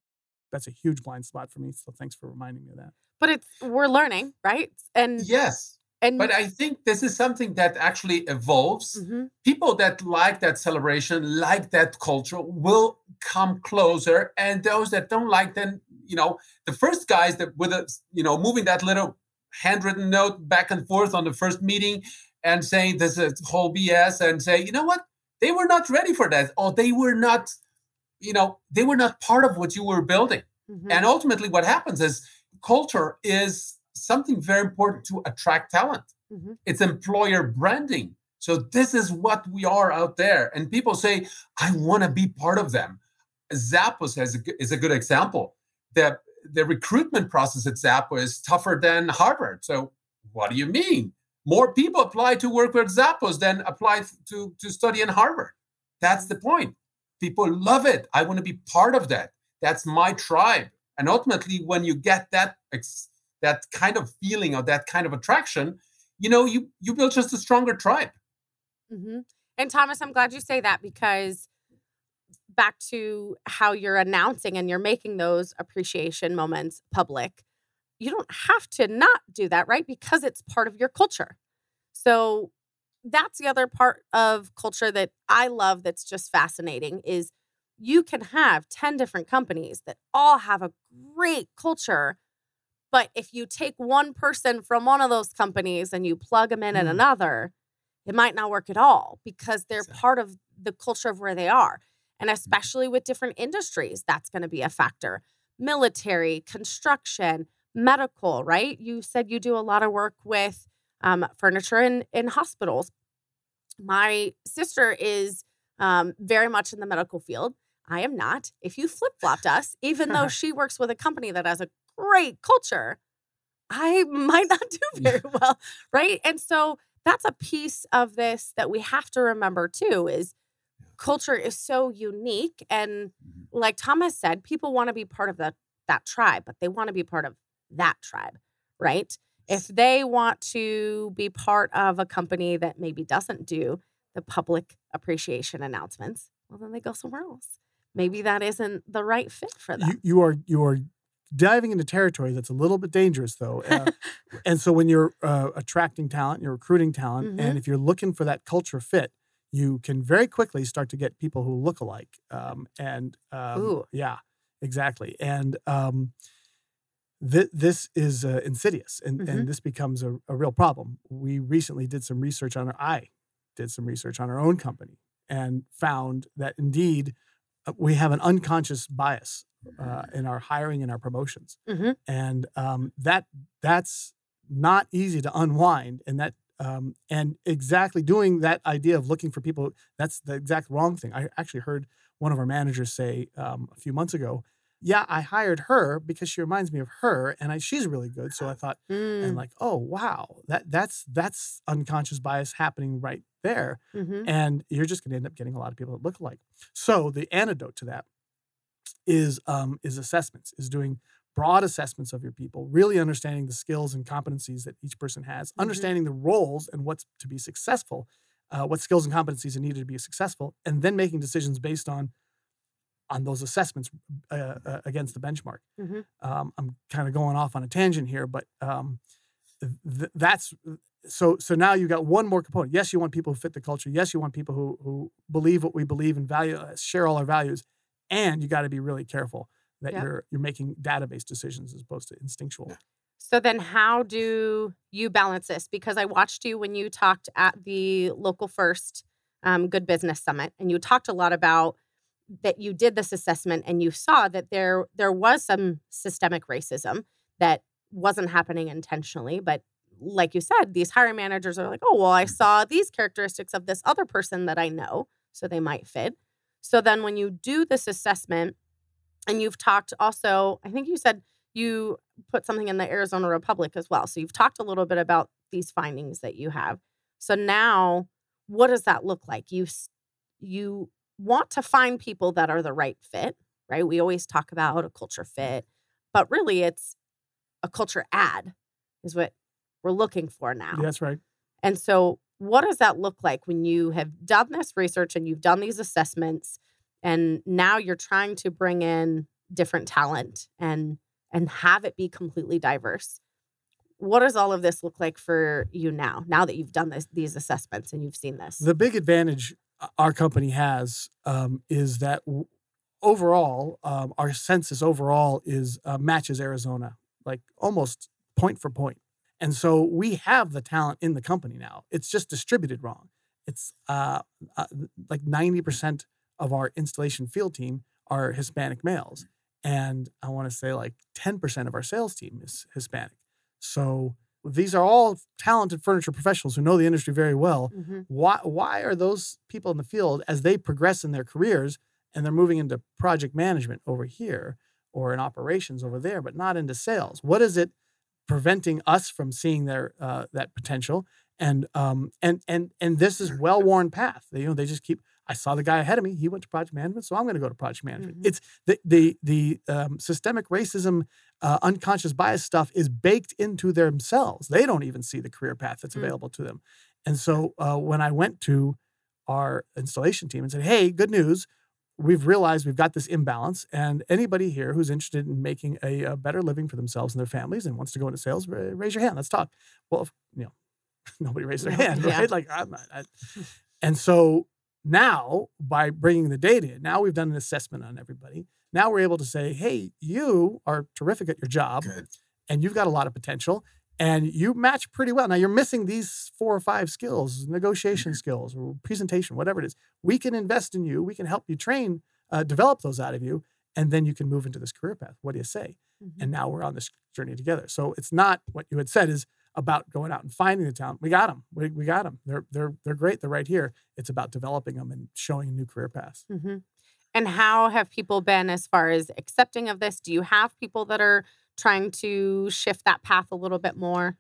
Speaker 3: that's a huge blind spot for me. So thanks for reminding me of that.
Speaker 2: But it's we're learning, right? And
Speaker 4: yes, and but I think this is something that actually evolves. Mm-hmm. People that like that celebration, like that culture, will come closer, and those that don't like, then you know, the first guys that with a you know moving that little handwritten note back and forth on the first meeting and saying this is whole BS, and say, you know what, they were not ready for that, or they were not, you know, they were not part of what you were building. Mm-hmm. And ultimately, what happens is culture is something very important to attract talent. Mm-hmm. It's employer branding. So this is what we are out there. And people say, I want to be part of them. Zappos has a, is a good example. The, the recruitment process at Zappos is tougher than Harvard. So what do you mean? More people apply to work with Zappos than apply to, to study in Harvard. That's the point. People love it. I want to be part of that. That's my tribe. And ultimately, when you get that ex- that kind of feeling or that kind of attraction, you know, you you build just a stronger tribe.
Speaker 2: Mm-hmm. And Thomas, I'm glad you say that because back to how you're announcing and you're making those appreciation moments public, you don't have to not do that, right? Because it's part of your culture. So that's the other part of culture that I love that's just fascinating is you can have 10 different companies that all have a great culture but if you take one person from one of those companies and you plug them in mm. at another, it might not work at all because they're part of the culture of where they are. And mm. especially with different industries, that's going to be a factor. Military, construction, medical, right? You said you do a lot of work with um, furniture in, in hospitals. My sister is um, very much in the medical field. I am not. If you flip flopped us, even though she works with a company that has a great culture, I might not do very well. Right. And so that's a piece of this that we have to remember too is culture is so unique. And mm-hmm. like Thomas said, people want to be part of the, that tribe, but they want to be part of that tribe. Right. If they want to be part of a company that maybe doesn't do the public appreciation announcements, well, then they go somewhere else. Maybe that isn't the right fit for them.
Speaker 3: You, you are you are diving into territory that's a little bit dangerous though uh, and so when you're uh, attracting talent you're recruiting talent
Speaker 2: Mhm.
Speaker 3: and if you're looking for that culture fit you can very quickly start to get people who look alike um, and um, yeah exactly and um, th- this is uh, insidious and,
Speaker 2: Mhm.
Speaker 3: and this becomes a, a real problem we recently did some research on our i did some research on our own company and found that indeed uh, we have an unconscious bias uh, in our hiring and our promotions,
Speaker 2: Mhm.
Speaker 3: and um, that that's not easy to unwind. And that um, and exactly doing that idea of looking for people that's the exact wrong thing. I actually heard one of our managers say um, a few months ago, "Yeah, I hired her because she reminds me of her, and I, she's really good." So I thought,
Speaker 2: Mm,
Speaker 3: and like, oh wow, that that's that's unconscious bias happening right there
Speaker 2: mhm.
Speaker 3: and you're just going to end up getting a lot of people that look alike. So the antidote to that is um, is assessments, is doing broad assessments of your people, really understanding the skills and competencies that each person has,
Speaker 2: Mhm.
Speaker 3: understanding the roles and what's to be successful, uh, what skills and competencies are needed to be successful, and then making decisions based on on those assessments uh, uh, against the benchmark.
Speaker 2: Mhm.
Speaker 3: Um, I'm kind of going off on a tangent here, but um, th- that's so so now you've got one more component. Yes, you want people who fit the culture. Yes, you want people who who believe what we believe and value, uh, share all our values, and you got to be really careful that
Speaker 2: Yep.
Speaker 3: you're you're making database decisions as opposed to instinctual.
Speaker 4: Yeah.
Speaker 2: So then how do you balance this? Because I watched you when you talked at the local first um, Good Business Summit, and you talked a lot about that you did this assessment and you saw that there there was some systemic racism that wasn't happening intentionally, but like you said, these hiring managers are like, oh well, I saw these characteristics of this other person that I know, so they might fit. So then when you do this assessment, and you've talked also, I think you said you put something in the Arizona Republic as well. So you've talked a little bit about these findings that you have. So now, what does that look like? You you want to find people that are the right fit, right? We always talk about a culture fit, but really it's a culture add is what we're looking for now.
Speaker 3: That's right.
Speaker 2: And so, what does that look like when you have done this research and you've done these assessments, and now you're trying to bring in different talent and and have it be completely diverse? What does all of this look like for you now? Now that you've done this, these assessments and you've seen this,
Speaker 3: The big advantage our company has um, is that w- overall, um, our census overall is uh, matches Arizona, like almost point for point. And so we have the talent in the company now. It's just distributed wrong. It's uh, uh, like 90% of our installation field team are Hispanic males. And I want to say like 10% of our sales team is Hispanic. So these are all talented furniture professionals who know the industry very well
Speaker 2: Mhm.
Speaker 3: why why are those people in the field as they progress in their careers and they're moving into project management over here or in operations over there but not into sales what is it preventing us from seeing their uh, that potential. And um and and and this is well worn path. They, you know they just keep i saw the guy ahead of me. He went to project management so i'm going to go to project management.
Speaker 2: Mhm.
Speaker 3: it's the the the um, systemic racism uh, unconscious bias stuff is baked into themselves. They don't even see the career path that's
Speaker 2: Mm.
Speaker 3: available to them. And so uh, when I went to our installation team and said, hey, good news, we've realized we've got this imbalance. And anybody here who's interested in making a, a better living for themselves and their families and wants to go into sales, raise your hand. Let's talk. Well, if- you know, nobody raised their hand,
Speaker 2: yeah.
Speaker 3: right? Like, I'm not. I, and so now by bringing the data in, now we've done an assessment on everybody. Now we're able to say, hey, you are terrific at your job
Speaker 4: Good.
Speaker 3: and you've got a lot of potential and you match pretty well. Now you're missing these four or five skills, negotiation skills or presentation, whatever it is. We can invest in you. We can help you train, uh, develop those out of you, and then you can move into this career path. What do you say?
Speaker 2: Mhm.
Speaker 3: And now we're on this journey together. So it's not what you had said is about going out and finding the talent. We got them. We, we got them. They're they're they're great. They're right here. It's about developing them and showing a new career paths.
Speaker 2: hmm And how have people been as far as accepting of this? Do you have people that are trying to shift that path a little bit more?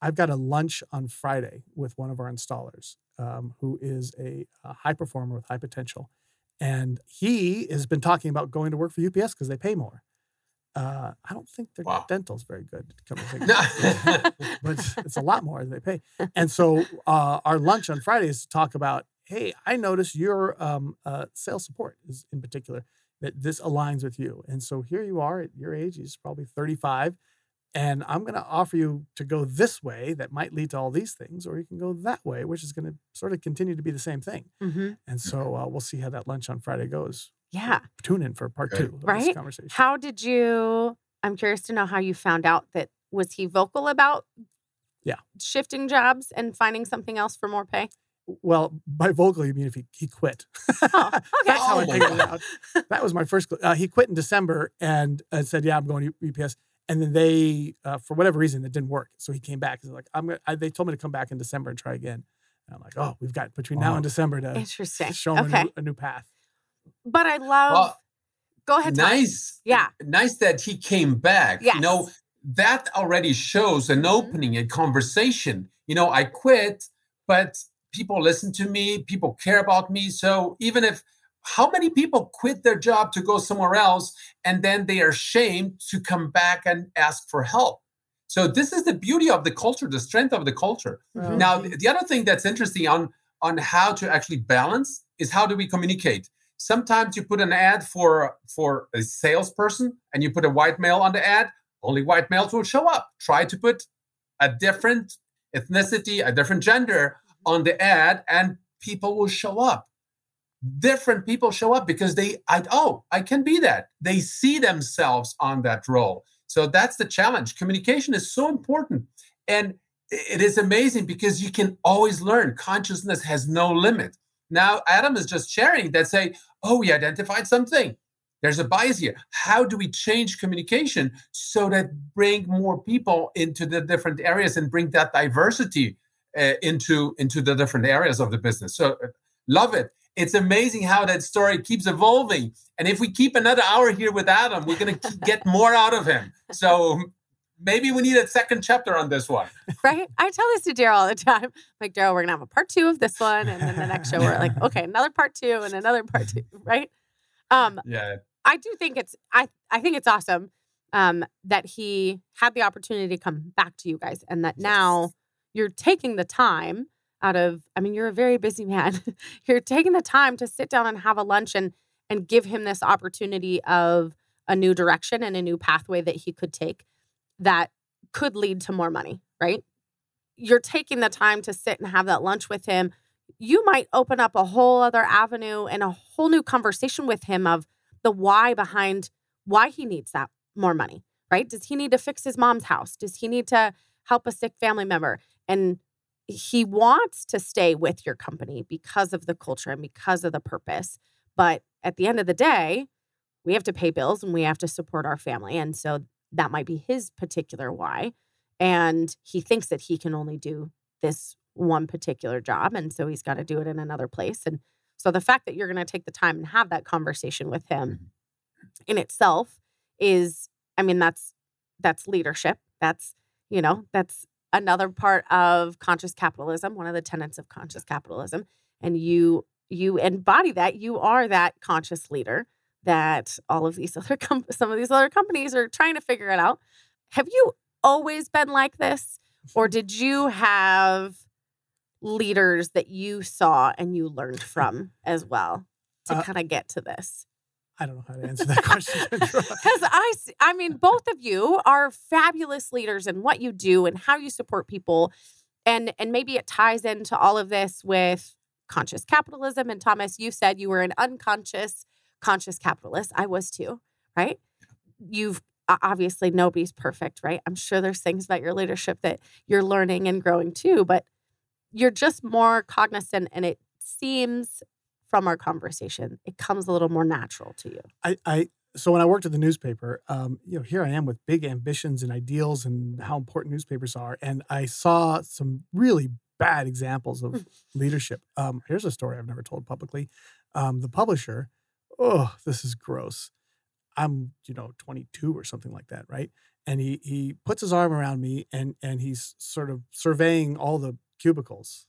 Speaker 3: I've got a lunch on Friday with one of our installers um, who is a, a high performer with high potential. And he has been talking about going to work for UPS because they pay more. Uh, I don't think their
Speaker 4: Wow.
Speaker 3: dental's very good. come to think of it. but it's, it's a lot more than they pay. And so uh, our lunch on Friday is to talk about, hey, I notice your um, uh, sales support is in particular that this aligns with you. And so here you are at your age, he's probably 35. And I'm going to offer you to go this way that might lead to all these things, or you can go that way, which is going to sort of continue to be the same thing.
Speaker 2: Mm-hmm.
Speaker 3: And so uh, we'll see how that lunch on Friday goes.
Speaker 2: Yeah.
Speaker 3: Tune in for part two of this
Speaker 2: Right?
Speaker 3: conversation.
Speaker 2: How did you? I'm curious to know how you found out that was he vocal about
Speaker 3: Yeah.
Speaker 2: shifting jobs and finding something else for more pay?
Speaker 3: Well, by vocal, you mean if he, he quit.
Speaker 2: Oh, okay.
Speaker 3: That's how
Speaker 4: Oh
Speaker 3: I figured it out. That was my first. cl- Uh, he quit in December and uh, said, "Yeah, I'm going to UPS." And then they, uh, for whatever reason, it didn't work. So he came back. He's like, "I'm." Gonna, I, they told me to come back in December and try again. And I'm like, "Oh, we've got between now
Speaker 4: Wow.
Speaker 3: and December to
Speaker 2: Interesting.
Speaker 3: show him
Speaker 2: Okay.
Speaker 3: a, new, a new path."
Speaker 2: But I love.
Speaker 4: Well,
Speaker 2: go ahead. Tom.
Speaker 4: nice.
Speaker 2: Yeah.
Speaker 4: Nice that he came back.
Speaker 2: Yes.
Speaker 4: You know, that already shows an
Speaker 2: Mhm.
Speaker 4: opening, a conversation. You know, I quit, but people listen to me, people care about me. So even if how many people quit their job to go somewhere else and then they are shamed to come back and ask for help? So this is the beauty of the culture, the strength of the culture.
Speaker 2: Mhm.
Speaker 4: Now, the the other thing that's interesting on on how to actually balance is how do we communicate? Sometimes you put an ad for for a salesperson and you put a white male on the ad, only white males will show up. Try to put a different ethnicity, a different gender on the ad, and people will show up. Different people show up because they, I oh, I can be that. They see themselves on that role. So that's the challenge. Communication is so important. And it is amazing because you can always learn. Consciousness has no limit. Now, Adam is just sharing that say, oh, we identified something. There's a bias here. How do we change communication so that bring more people into the different areas and bring that diversity uh, into into the different areas of the business? So uh, love it. It's amazing how that story keeps evolving. And if we keep another hour here with Adam, we're going to get more out of him. So maybe we need a second chapter on this one.
Speaker 2: right? I tell this to Daryl all the time. Like, Daryl, we're gonna have a part two of this one, and then the next show we're like, okay, another part two and another part two, right? Um,
Speaker 4: Yeah.
Speaker 2: I do think it's I I think it's awesome um, that he had the opportunity to come back to you guys, and that now you're taking the time out of. I mean, you're a very busy man. you're taking the time to sit down and have a lunch and and give him this opportunity of a new direction and a new pathway that he could take that could lead to more money, right? You're taking the time to sit and have that lunch with him. You might open up a whole other avenue and a whole new conversation with him of the why behind why he needs that more money, right? Does he need to fix his mom's house? Does he need to help a sick family member? And he wants to stay with your company because of the culture and because of the purpose. But at the end of the day, we have to pay bills and we have to support our family. And so that might be his particular why. And he thinks that he can only do this one particular job. And so he's got to do it in another place. And so the fact that you're going to take the time and have that conversation with him mm-hmm. in itself is, I mean, that's that's leadership. That's, you know, that's another part of conscious capitalism, one of the tenets of conscious capitalism. And you you embody that. You are that conscious leader that all of these other com- some of these other companies are trying to figure it out. Have you always been like this or did you have leaders that you saw and you learned from as well to
Speaker 3: Uh,
Speaker 2: kind of get to this?
Speaker 3: I don't know how to answer that question.
Speaker 2: Because I, I mean, both of you are fabulous leaders in what you do and how you support people, and and maybe it ties into all of this with conscious capitalism. And Thomas, you said you were an unconscious conscious capitalist. I was too, right? You've obviously nobody's perfect, right? I'm sure there's things about your leadership that you're learning and growing too, but you're just more cognizant, and it seems from our conversation, it comes a little more natural to you.
Speaker 3: I, I so when I worked at the newspaper, um, you know, here I am with big ambitions and ideals and how important newspapers are, and I saw some really bad examples of leadership. Um, here's a story I've never told publicly. Um, the publisher, oh, this is gross. I'm, you know, 22 or something like that, right? And he he puts his arm around me and and he's sort of surveying all the cubicles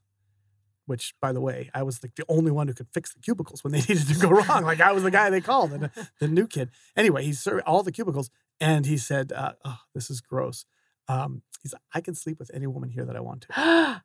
Speaker 3: which by the way i was like the only one who could fix the cubicles when they needed to go wrong like i was the guy they called and the new kid anyway he surveyed all the cubicles and he said uh, oh, this is gross um, he's i can sleep with any woman here that i want to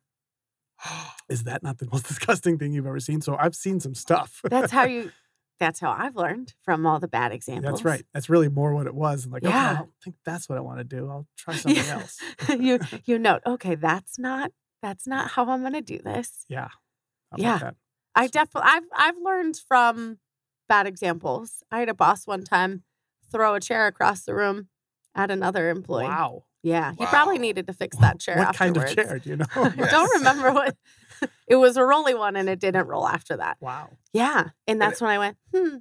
Speaker 3: Is that not the most disgusting thing you've ever seen? So I've seen some stuff.
Speaker 2: That's how you. That's how I've learned from all the bad examples.
Speaker 3: That's right. That's really more what it was. Like, okay,
Speaker 2: Yeah.
Speaker 3: I don't think that's what I want to do. I'll try something else.
Speaker 2: you you note. Okay, that's not that's not how I'm going to do this.
Speaker 3: Yeah. How about
Speaker 2: Yeah.
Speaker 3: that?
Speaker 2: I definitely I've I've learned from bad examples. I had a boss one time throw a chair across the room at another employee.
Speaker 3: Wow.
Speaker 2: Yeah, he probably needed to fix that chair.
Speaker 3: What kind of chair do you know?
Speaker 2: I
Speaker 4: Yes.
Speaker 2: don't remember what. It was a rolly one, and it didn't roll after that.
Speaker 3: wow.
Speaker 2: Yeah, and that's when I went, hmm.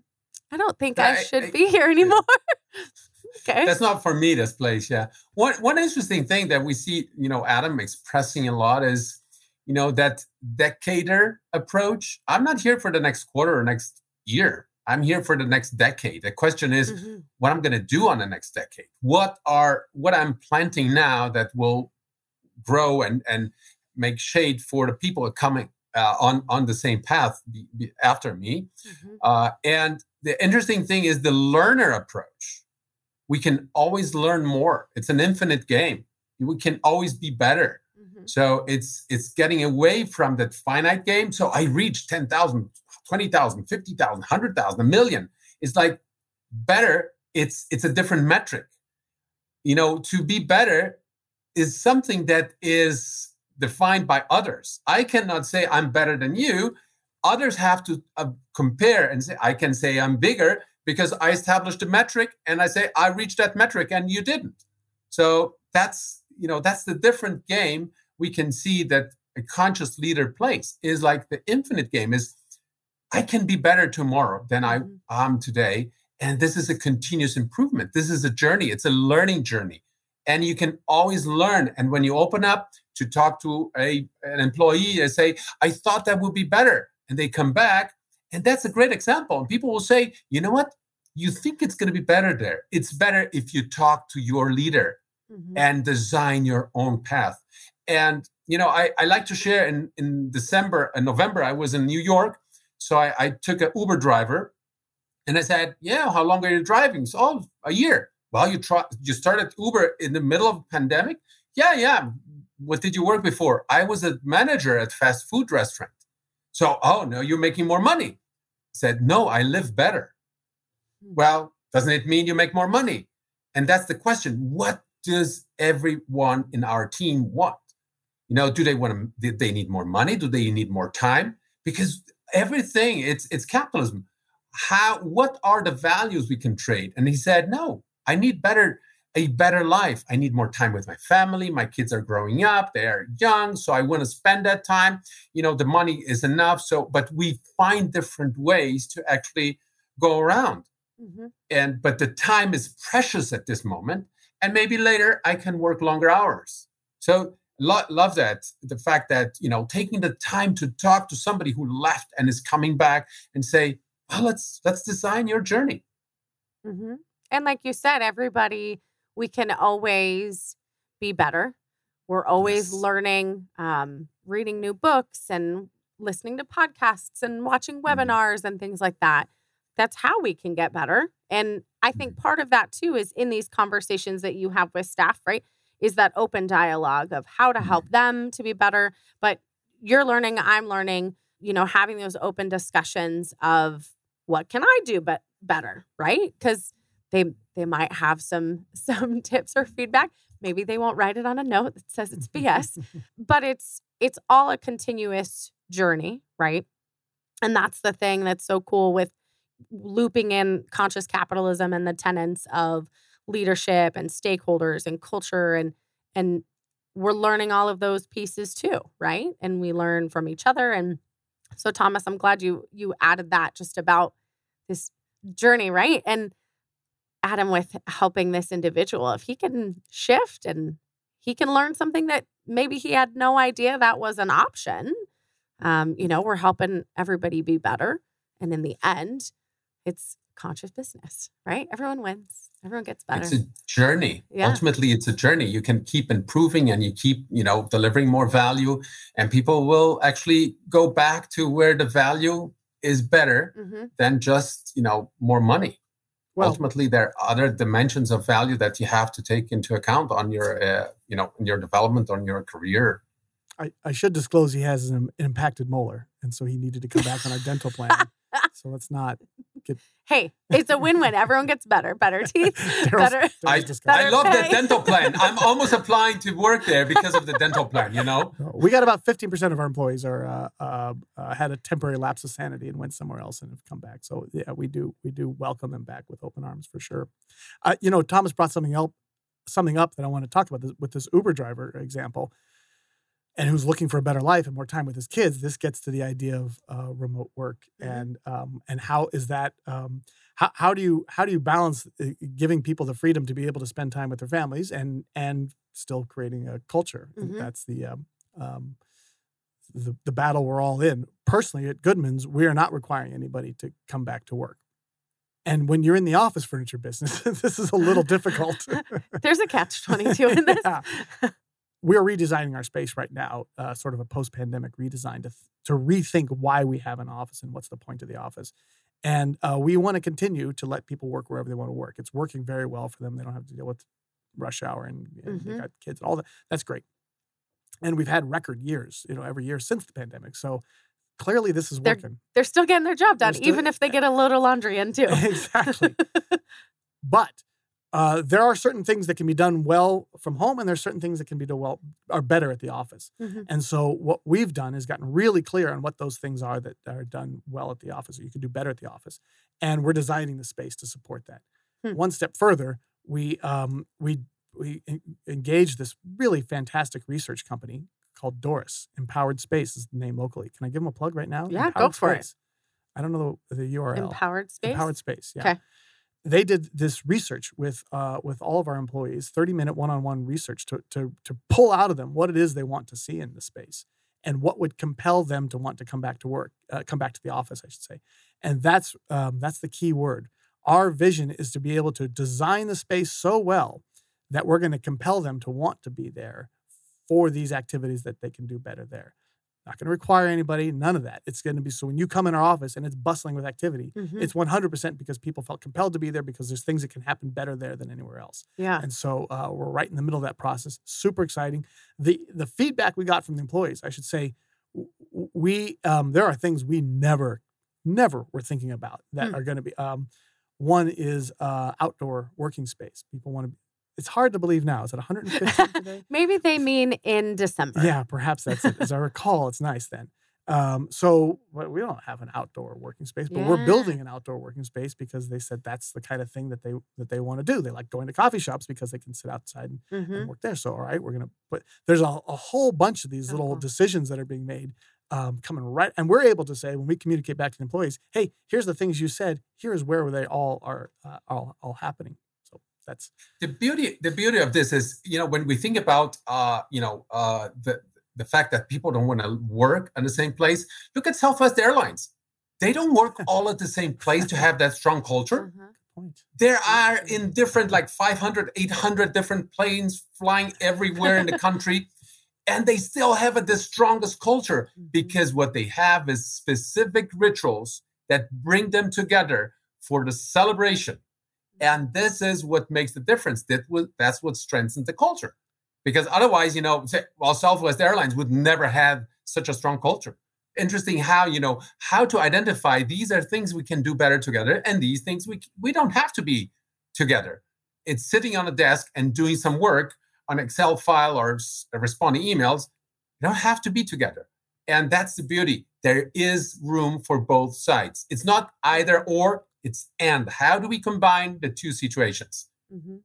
Speaker 2: I don't think I
Speaker 4: I-
Speaker 2: should
Speaker 4: I-
Speaker 2: be here anymore. okay.
Speaker 4: That's not for me, this place. Yeah. One one interesting thing that we see, you know, Adam expressing a lot is, you know, that decader approach. I'm not here for the next quarter or next year. I'm here for the next decade. The question is
Speaker 2: Mhm.
Speaker 4: what I'm going to do on the next decade. What are what I'm planting now that will grow and and make shade for the people coming uh, on on the same path be, be after me.
Speaker 2: Mhm.
Speaker 4: Uh, and the interesting thing is the learner approach. We can always learn more. It's an infinite game. We can always be better.
Speaker 2: Mhm.
Speaker 4: So it's it's getting away from that finite game. So I reached 10,000, 20,000, 50,000, 100,000, a million. It's like better. It's it's a different metric. You know, to be better is something that is defined by others. I cannot say I'm better than you. Others have to uh, compare and say I can say I'm bigger because I established a metric and I say I reached that metric and you didn't. So that's you know that's the different game we can see that a conscious leader plays is like the infinite game is I can be better tomorrow than I
Speaker 2: Mhm.
Speaker 4: am today and this is a continuous improvement. This is a journey. It's a learning journey and you can always learn and when you open up to talk to a an employee and say I thought that would be better and they come back and that's a great example and people will say you know what you think it's going to be better there it's better if you talk to your leader
Speaker 2: Mhm.
Speaker 4: and design your own path. And you know, I, I like to share in in December and November, I was in New York. So I, I took an Uber driver and I said, Yeah, how long are you driving? So oh, a year. Well, you try you started Uber in the middle of a pandemic? Yeah, yeah. What did you work before? I was a manager at fast food restaurant. So, oh no, you're making more money. Said, No, I live better. Hmm. Well, doesn't it mean you make more money? And that's the question. What does everyone in our team want? You know, do they want to? Do they need more money? Do they need more time? Because everything it's it's capitalism. How? What are the values we can trade? And he said, no. I need better a better life. I need more time with my family. My kids are growing up. They are young, so I want to spend that time. You know, the money is enough. So, but we find different ways to actually go around
Speaker 2: Mhm.
Speaker 4: and but the time is precious at this moment and maybe later i can work longer hours so lo- love that the fact that you know taking the time to talk to somebody who left and is coming back and say well let's let's design your journey
Speaker 2: hmm And like you said, everybody, we can always be better. We're always
Speaker 4: Yes.
Speaker 2: learning, um, reading new books and listening to podcasts and watching
Speaker 4: Mhm.
Speaker 2: webinars and things like that. That's how we can get better. And I think part of that too is in these conversations that you have with staff, right? Is that open dialogue of how to help them to be better. But you're learning, I'm learning, you know, having those open discussions of what can I do but better, right? Because they they might have some some tips or feedback. Maybe they won't write it on a note that says it's BS, but it's it's all a continuous journey, right? And that's the thing that's so cool with looping in conscious capitalism and the tenets of leadership and stakeholders and culture and and we're learning all of those pieces too, right? And we learn from each other and so Thomas, I'm glad you you added that just about this journey, right? And Adam with helping this individual, if he can shift and he can learn something that maybe he had no idea that was an option. Um, you know, we're helping everybody be better. And in the end, it's conscious business, right? Everyone wins. Everyone gets better.
Speaker 4: it's a journey
Speaker 2: Yeah.
Speaker 4: ultimately it's a journey you can keep improving and you keep you know delivering more value and people will actually go back to where the value is better
Speaker 2: hmm
Speaker 4: than just you know more money
Speaker 3: Well,
Speaker 4: ultimately there are other dimensions of value that you have to take into account on your uh, you know in your development on your career
Speaker 3: I, I should disclose he has an impacted molar, and so he needed to come back on our dental plan. so let's not get.
Speaker 2: Hey, it's a win-win. Everyone gets better, better teeth, better.
Speaker 4: I, I love
Speaker 2: pay.
Speaker 4: the dental plan. I'm almost applying to work there because of the dental plan. You know,
Speaker 3: We got about fifteen percent of our employees are uh, uh, uh, had a temporary lapse of sanity and went somewhere else and have come back. So yeah, we do we do welcome them back with open arms for sure. Uh, you know, Thomas brought something up something up that I want to talk about this, with this Uber driver example and who's looking for a better life and more time with his kids, this gets to the idea of uh, remote work
Speaker 2: Mhm.
Speaker 3: and um, and how is that um, how, how do you how do you balance uh, giving people the freedom to be able to spend time with their families and and still creating a culture?
Speaker 2: Mhm.
Speaker 3: That's the um, um, the the battle we're all in. Personally, at Goodman's, we are not requiring anybody to come back to work. And when you're in the office furniture business, this is a little difficult.
Speaker 2: There's a catch twenty-two in this.
Speaker 3: Yeah. We're redesigning our space right now, uh, sort of a post-pandemic redesign to th- to rethink why we have an office and what's the point of the office. And uh, we want to continue to let people work wherever they want to work. It's working very well for them. They don't have to deal with rush hour and, and they
Speaker 2: Mhm.
Speaker 3: got kids and all that. That's great. And we've had record years, you know, every year since the pandemic. So clearly, this is
Speaker 2: They're-
Speaker 3: working.
Speaker 2: They're still getting their job done,
Speaker 3: still-
Speaker 2: even if they get a load of laundry in too.
Speaker 3: exactly. but uh, there are certain things that can be done well from home, and there's certain things that can be done well are better at the office.
Speaker 2: Mhm.
Speaker 3: And so what we've done is gotten really clear on what those things are that are done well at the office, or you can do better at the office, and we're designing the space to support that.
Speaker 2: Hmm.
Speaker 3: One step further, we um, we we en- engaged this really fantastic research company called Doris. Empowered Space is the name locally. Can I give them a plug right now?
Speaker 2: Yeah, go
Speaker 3: Empowered
Speaker 2: for it.
Speaker 3: Space. I don't know the, the URL.
Speaker 2: Empowered space.
Speaker 3: Empowered Space. Yeah.
Speaker 2: Okay.
Speaker 3: They did this research with uh, with all of our employees, thirty minute one on one research to to to pull out of them what it is they want to see in the space and what would compel them to want to come back to work, uh, come back to the office, I should say. And that's um, that's the key word. Our vision is to be able to design the space so well that we're going to compel them to want to be there for these activities that they can do better there. Not going to require anybody, none of that. It's going to be so when you come in our office and it's bustling with activity,
Speaker 2: Mhm.
Speaker 3: it's 100% because people felt compelled to be there because there's things that can happen better there than anywhere else.
Speaker 2: Yeah.
Speaker 3: And so uh, we're right in the middle of that process. Super exciting. The the feedback we got from the employees, I should say, we um, there are things we never never were thinking about that
Speaker 2: Hmm.
Speaker 3: are going to be. Um, one is uh, outdoor working space. People want to. It's hard to believe now. Is it 150 today?
Speaker 2: Maybe they mean in December.
Speaker 3: Yeah, perhaps that's it. As I recall, it's nice then. Um, so well, we don't have an outdoor working space, but we're building an outdoor working space because they said that's the kind of thing that they that they want to do. They like going to coffee shops because they can sit outside and,
Speaker 2: Mhm.
Speaker 3: and work there. So all right, we're gonna put there's a, a whole bunch of these little
Speaker 2: Uh-huh.
Speaker 3: decisions that are being made um, coming right, and we're able to say when we communicate back to the employees, hey, here's the things you said. Here's where they all are uh, all all happening. That's
Speaker 4: the beauty the beauty of this is you know when we think about uh you know uh the the fact that people don't want to work in the same place look at southwest airlines they don't work all at the same place to have that strong culture
Speaker 2: Mhm.
Speaker 4: there are in different like 500 800 different planes flying everywhere in the country and they still have a, the strongest culture
Speaker 2: Mhm.
Speaker 4: because what they have is specific rituals that bring them together for the celebration and this is what makes the difference. That was, that's what strengthens the culture. Because otherwise you know say, well southwest airlines would never have such a strong culture. Interesting how you know how to identify these are things we can do better together and these things we we don't have to be together. It's sitting on a desk and doing some work on excel file or responding emails. You don't have to be together. And that's the beauty. There is room for both sides. It's not either or it's and how do we combine the two situations
Speaker 2: Mhm.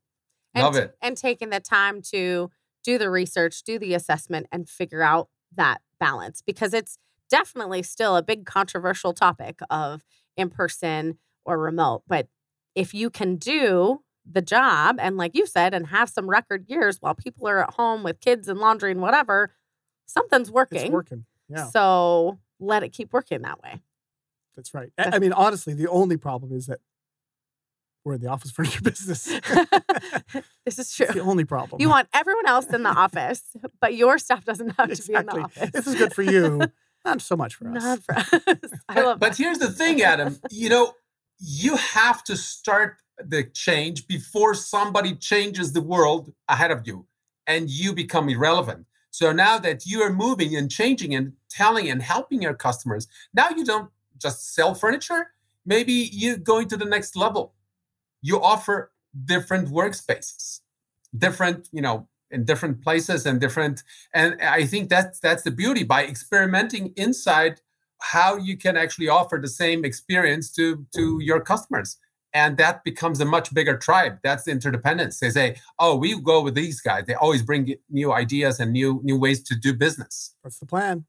Speaker 4: Love
Speaker 2: and,
Speaker 4: it.
Speaker 2: And taking the time to do the research, do the assessment, and figure out that balance because it's definitely still a big controversial topic of in person or remote. But if you can do the job and, like you said, and have some record years while people are at home with kids and laundry and whatever, something's working.
Speaker 3: It's working. Yeah.
Speaker 2: So let it keep working that way.
Speaker 3: That's right. I I mean, honestly, the only problem is that we're in the office furniture business.
Speaker 2: this is true.
Speaker 3: It's the only problem.
Speaker 2: You want everyone else in the office, but your stuff doesn't have to be in the office.
Speaker 3: This is good for you, not so much for us.
Speaker 2: Not for us. I
Speaker 4: but,
Speaker 2: love
Speaker 4: but
Speaker 2: that.
Speaker 4: here's the thing adam you know you have to start the change before somebody changes the world ahead of you and you become irrelevant So now that you are moving and changing and telling and helping your customers, now you don't just sell furniture. Maybe you're going to the next level. You offer different workspaces, different, you know, in different places and different. And I think that's that's the beauty by experimenting inside how you can actually offer the same experience to to your customers and that becomes a much bigger tribe that's interdependence they say oh we go with these guys they always bring new ideas and new new ways to do business
Speaker 3: That's the plan.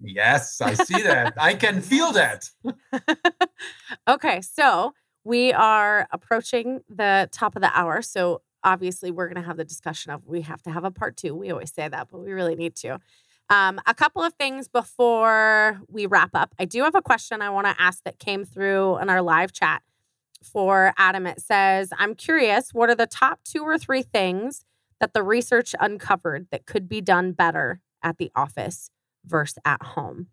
Speaker 4: Yes i see that i can feel that
Speaker 2: okay, so we are approaching the top of the hour. So obviously, we're going to have the discussion of we have to have a part two. We always say that, but we really need to. Um, a couple of things before we wrap up. I do have a question I want to ask that came through in our live chat for Adam. It says, I'm curious, what are the top two or three things that the research uncovered that could be done better at the office versus at home?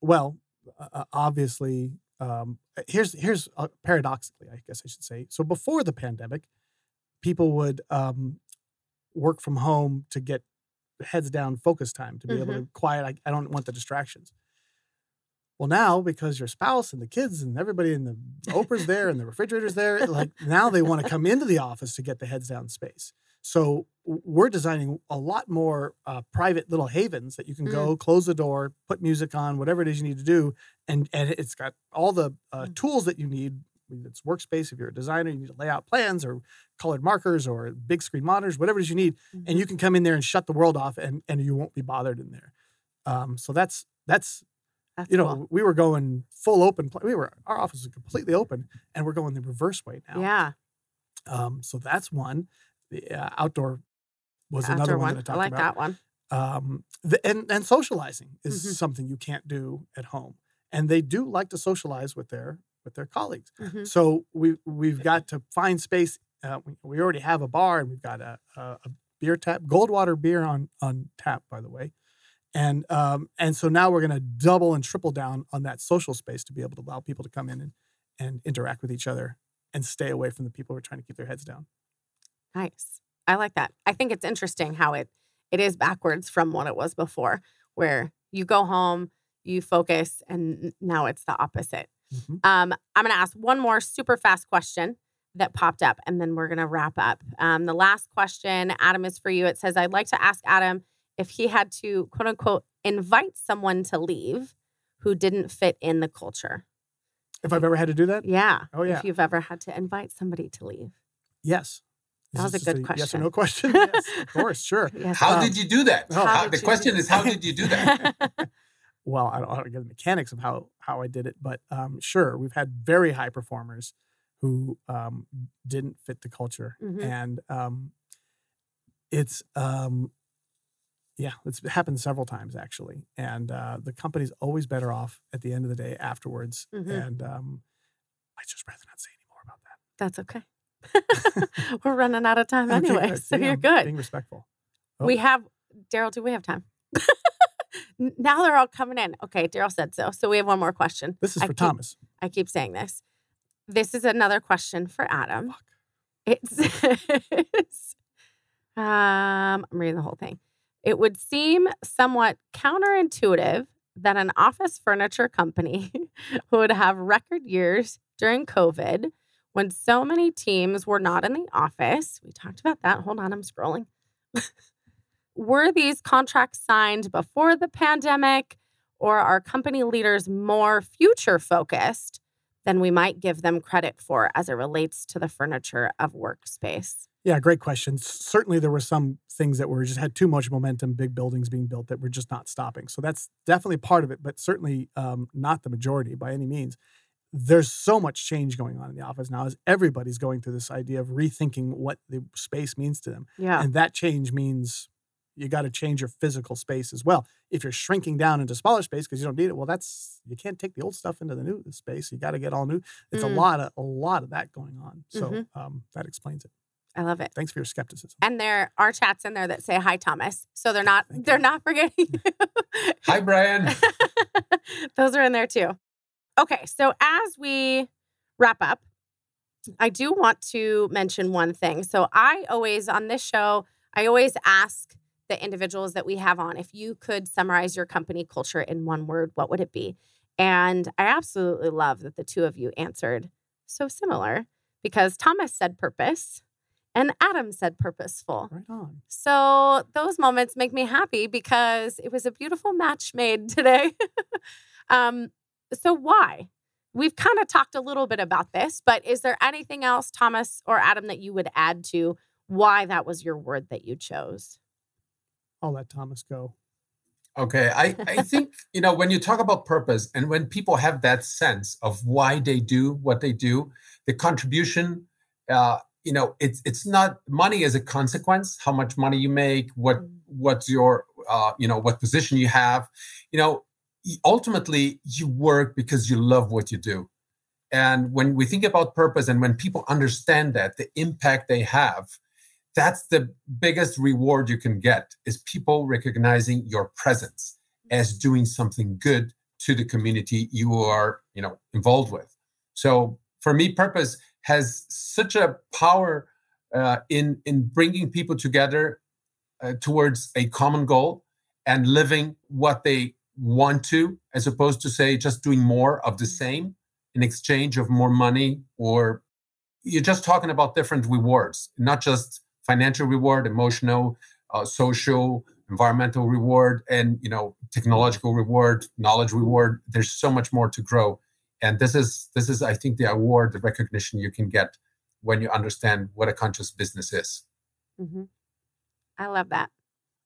Speaker 3: Well, uh, obviously, um, here's here's uh, paradoxically, I guess I should say. So before the pandemic, people would um, work from home to get heads down focus time to be able to quiet. I, I don't want the distractions. Well, now because your spouse and the kids and everybody in the Oprah's there and the refrigerator's there, like now they want to come into the office to get the heads down space. So we're designing a lot more uh, private little havens that you can go, close the door, put music on, whatever it is you need to do, and and it's got all the uh, tools that you need. It's workspace. If you're a designer, you need to lay out plans or colored markers or big screen monitors, whatever it is you need, and you can come in there and shut the world off, and and you won't be bothered in there. Um, so that's that's
Speaker 2: That's
Speaker 3: you know
Speaker 2: cool.
Speaker 3: we were going full open. We were our office is completely open, and we're going the reverse way now.
Speaker 2: yeah,
Speaker 3: Um, so that's one. The uh, outdoor was
Speaker 2: the
Speaker 3: another
Speaker 2: outdoor
Speaker 3: one, that I
Speaker 2: I like
Speaker 3: about
Speaker 2: that one.
Speaker 3: um, the, and and socializing is
Speaker 2: Mhm.
Speaker 3: something you can't do at home, and they do like to socialize with their with their colleagues.
Speaker 2: Mhm.
Speaker 3: So we we've got to find space. Uh, we, we already have a bar, and we've got a, a, a beer tap, Goldwater beer on on tap, by the way, and um, and so now we're going to double and triple down on that social space to be able to allow people to come in and and interact with each other and stay away from the people who are trying to keep their heads down.
Speaker 2: Nice. I like that. I think it's interesting how it it is backwards from what it was before, where you go home, you focus, and now it's the opposite.
Speaker 3: Mhm.
Speaker 2: Um, I'm going to ask one more super fast question that popped up, and then we're going to wrap up. Um, the last question, Adam, is for you. It says, I'd like to ask Adam if he had to, quote unquote, invite someone to leave who didn't fit in the culture.
Speaker 3: If I've ever had to do that,
Speaker 2: Yeah.
Speaker 3: Oh, yeah.
Speaker 2: If you've ever had to invite somebody to leave.
Speaker 3: yes.
Speaker 2: That
Speaker 3: Is
Speaker 2: was a
Speaker 3: good just
Speaker 2: good
Speaker 3: Yes or no question? yes, of course, sure.
Speaker 2: Yes.
Speaker 4: how
Speaker 3: Um,
Speaker 4: did you do that
Speaker 2: How
Speaker 4: How- the
Speaker 2: you
Speaker 4: question is how did you do that
Speaker 3: well, I don't, I don't get the mechanics of how how I did it, but um, sure, we've had very high performers who um, didn't fit the culture,
Speaker 2: Mhm.
Speaker 3: and um, it's um, yeah, it's happened several times actually, and uh, the company's always better off at the end of the day afterwards,
Speaker 2: Mhm.
Speaker 3: and um, I just rather not say any more about that.
Speaker 2: That's okay. We're running out of time anyway,
Speaker 3: good.
Speaker 2: so
Speaker 3: Yeah,
Speaker 2: you're good.
Speaker 3: Being respectful.
Speaker 2: We
Speaker 3: Oh.
Speaker 2: have Daryl. Do we have time? Now they're all coming in. Okay, Daryl said so. So we have one more question.
Speaker 3: This is
Speaker 2: I
Speaker 3: for
Speaker 2: keep-
Speaker 3: Thomas.
Speaker 2: I keep saying this. This is another question for Adam.
Speaker 3: Fuck.
Speaker 2: It says, um, I'm reading the whole thing. It would seem somewhat counterintuitive that an office furniture company would have record years during COVID when so many teams were not in the office. We talked about that. Hold on, I'm scrolling. were these contracts signed before the pandemic, or are company leaders more future focused than we might give them credit for as it relates to the furniture of workspace?
Speaker 3: Yeah, great question. Certainly, there were some things that were just had too much momentum, big buildings being built that were just not stopping. So that's definitely part of it, but certainly um, not the majority by any means. There's so much change going on in the office now as everybody's going through this idea of rethinking what the space means to them.
Speaker 2: Yeah.
Speaker 3: And that change means you got to change your physical space as well. If you're shrinking down into smaller space because you don't need it, well, that's you can't take the old stuff into the new space. You got to get all new. It's
Speaker 2: Mm.
Speaker 3: a lot of a lot of that going on. So
Speaker 2: Mhm.
Speaker 3: um, that explains it.
Speaker 2: I love it.
Speaker 3: Thanks for your skepticism.
Speaker 2: And there are chats in there that say hi, Thomas. So they're not
Speaker 3: Thank
Speaker 2: they're
Speaker 3: you.
Speaker 2: not forgetting you.
Speaker 4: hi brian
Speaker 2: Those are in there too. Okay, so as we wrap up, I do want to mention one thing. So I always on this show, I always ask the individuals that we have on, if you could summarize your company culture in one word, what would it be? And I absolutely love that the two of you answered so similar because Thomas said purpose and Adam said purposeful.
Speaker 3: Right on.
Speaker 2: So those moments make me happy because it was a beautiful match made today. um, so why? We've kind of talked a little bit about this, but is there anything else, Thomas or Adam, that you would add to why that was your word that you chose?
Speaker 3: I'll let Thomas go.
Speaker 4: Okay. I, I think, you know, when you talk about purpose and when people have that sense of why they do what they do, the contribution, uh, you know, it's it's not money as a consequence, how much money you make, what
Speaker 2: Mm.
Speaker 4: what's your uh, you know, what position you have. You know, y- ultimately you work because you love what you do. And when we think about purpose and when people understand that, the impact they have, that's the biggest reward you can get is people recognizing your presence as doing something good to the community you are, you know, involved with. So for me, purpose has such a power uh, in in bringing people together uh, towards a common goal and living what they want to, as opposed to say just doing more of the same in exchange of more money or you're just talking about different rewards, not just financial reward, emotional, uh, social, environmental reward, and you know technological reward, knowledge reward. There's so much more to grow, and this is this is I think the award, the recognition you can get when you understand what a conscious business is.
Speaker 2: hmm I love that.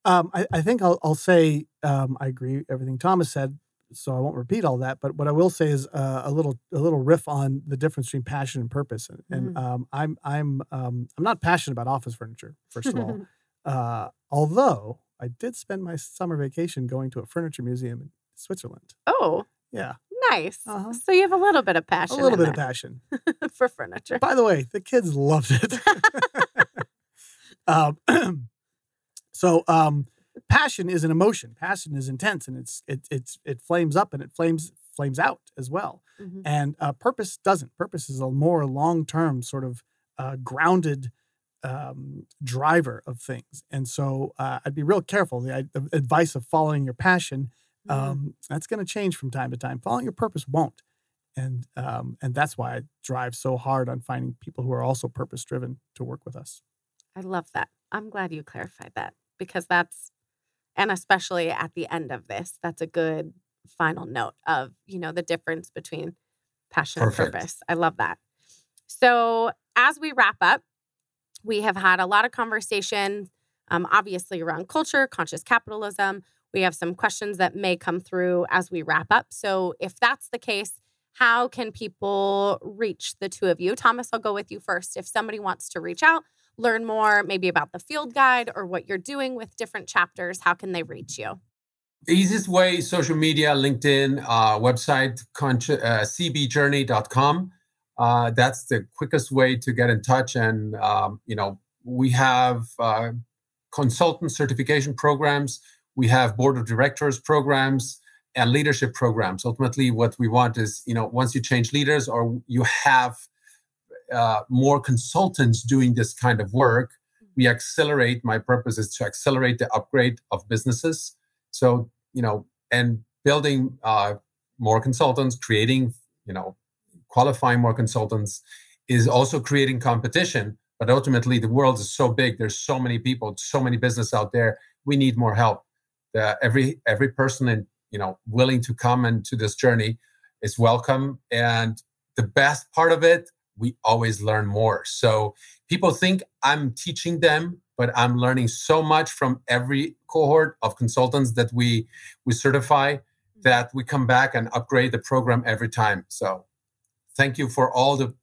Speaker 3: Um, I, I think I'll, I'll say um, I agree everything Thomas said, so I won't repeat all that. But what I will say is uh, a little a little riff on the difference between passion and purpose. And, and um, I'm I'm um, I'm not passionate about office furniture. First of all, uh, although I did spend my summer vacation going to a furniture museum in Switzerland.
Speaker 2: oh,
Speaker 3: Yeah,
Speaker 2: nice.
Speaker 3: Uh-huh.
Speaker 2: So you have a little bit of passion.
Speaker 3: a little bit of passion.
Speaker 2: for furniture.
Speaker 3: By the way, the kids loved it. um, so, um, passion is an emotion. Passion is intense, and it's it it's it flames up and it flames flames out as well.
Speaker 2: Mhm.
Speaker 3: And uh, purpose doesn't. Purpose is a more long term sort of uh, grounded um, driver of things. And so, uh, I'd be real careful. The, the advice of following your passion
Speaker 2: Mhm.
Speaker 3: um, that's going to change from time to time. Following your purpose won't, and um, and that's why I drive so hard on finding people who are also purpose driven to work with us.
Speaker 2: I love that. I'm glad you clarified that because that's, and especially at the end of this, that's a good final note of, you know, the difference between passion
Speaker 4: Perfect.
Speaker 2: and purpose. I love that. So as we wrap up, we have had a lot of conversation, um, obviously around culture, conscious capitalism. We have some questions that may come through as we wrap up. So if that's the case, how can people reach the two of you? Thomas, I'll go with you first. If somebody wants to reach out, learn more maybe about the field guide or what you're doing with different chapters, how can they reach you?
Speaker 4: The easiest way social media, LinkedIn, uh, website, uh, cbjourney.com. Uh, that's the quickest way to get in touch. And, um, you know, we have uh, consultant certification programs, we have board of directors programs and leadership programs. Ultimately, what we want is, you know, once you change leaders or you have uh, more consultants doing this kind of work, we accelerate. My purpose is to accelerate the upgrade of businesses. So, you know, and building uh, more consultants, creating, you know, qualifying more consultants is also creating competition. But ultimately, the world is so big. There's so many people, so many business out there. We need more help. The, every every person in you know willing to come into this journey is welcome. And the best part of it, we always learn more. So people think I'm teaching them, but I'm learning so much from every cohort of consultants that we we certify that we come back and upgrade the program every time. So thank you for all the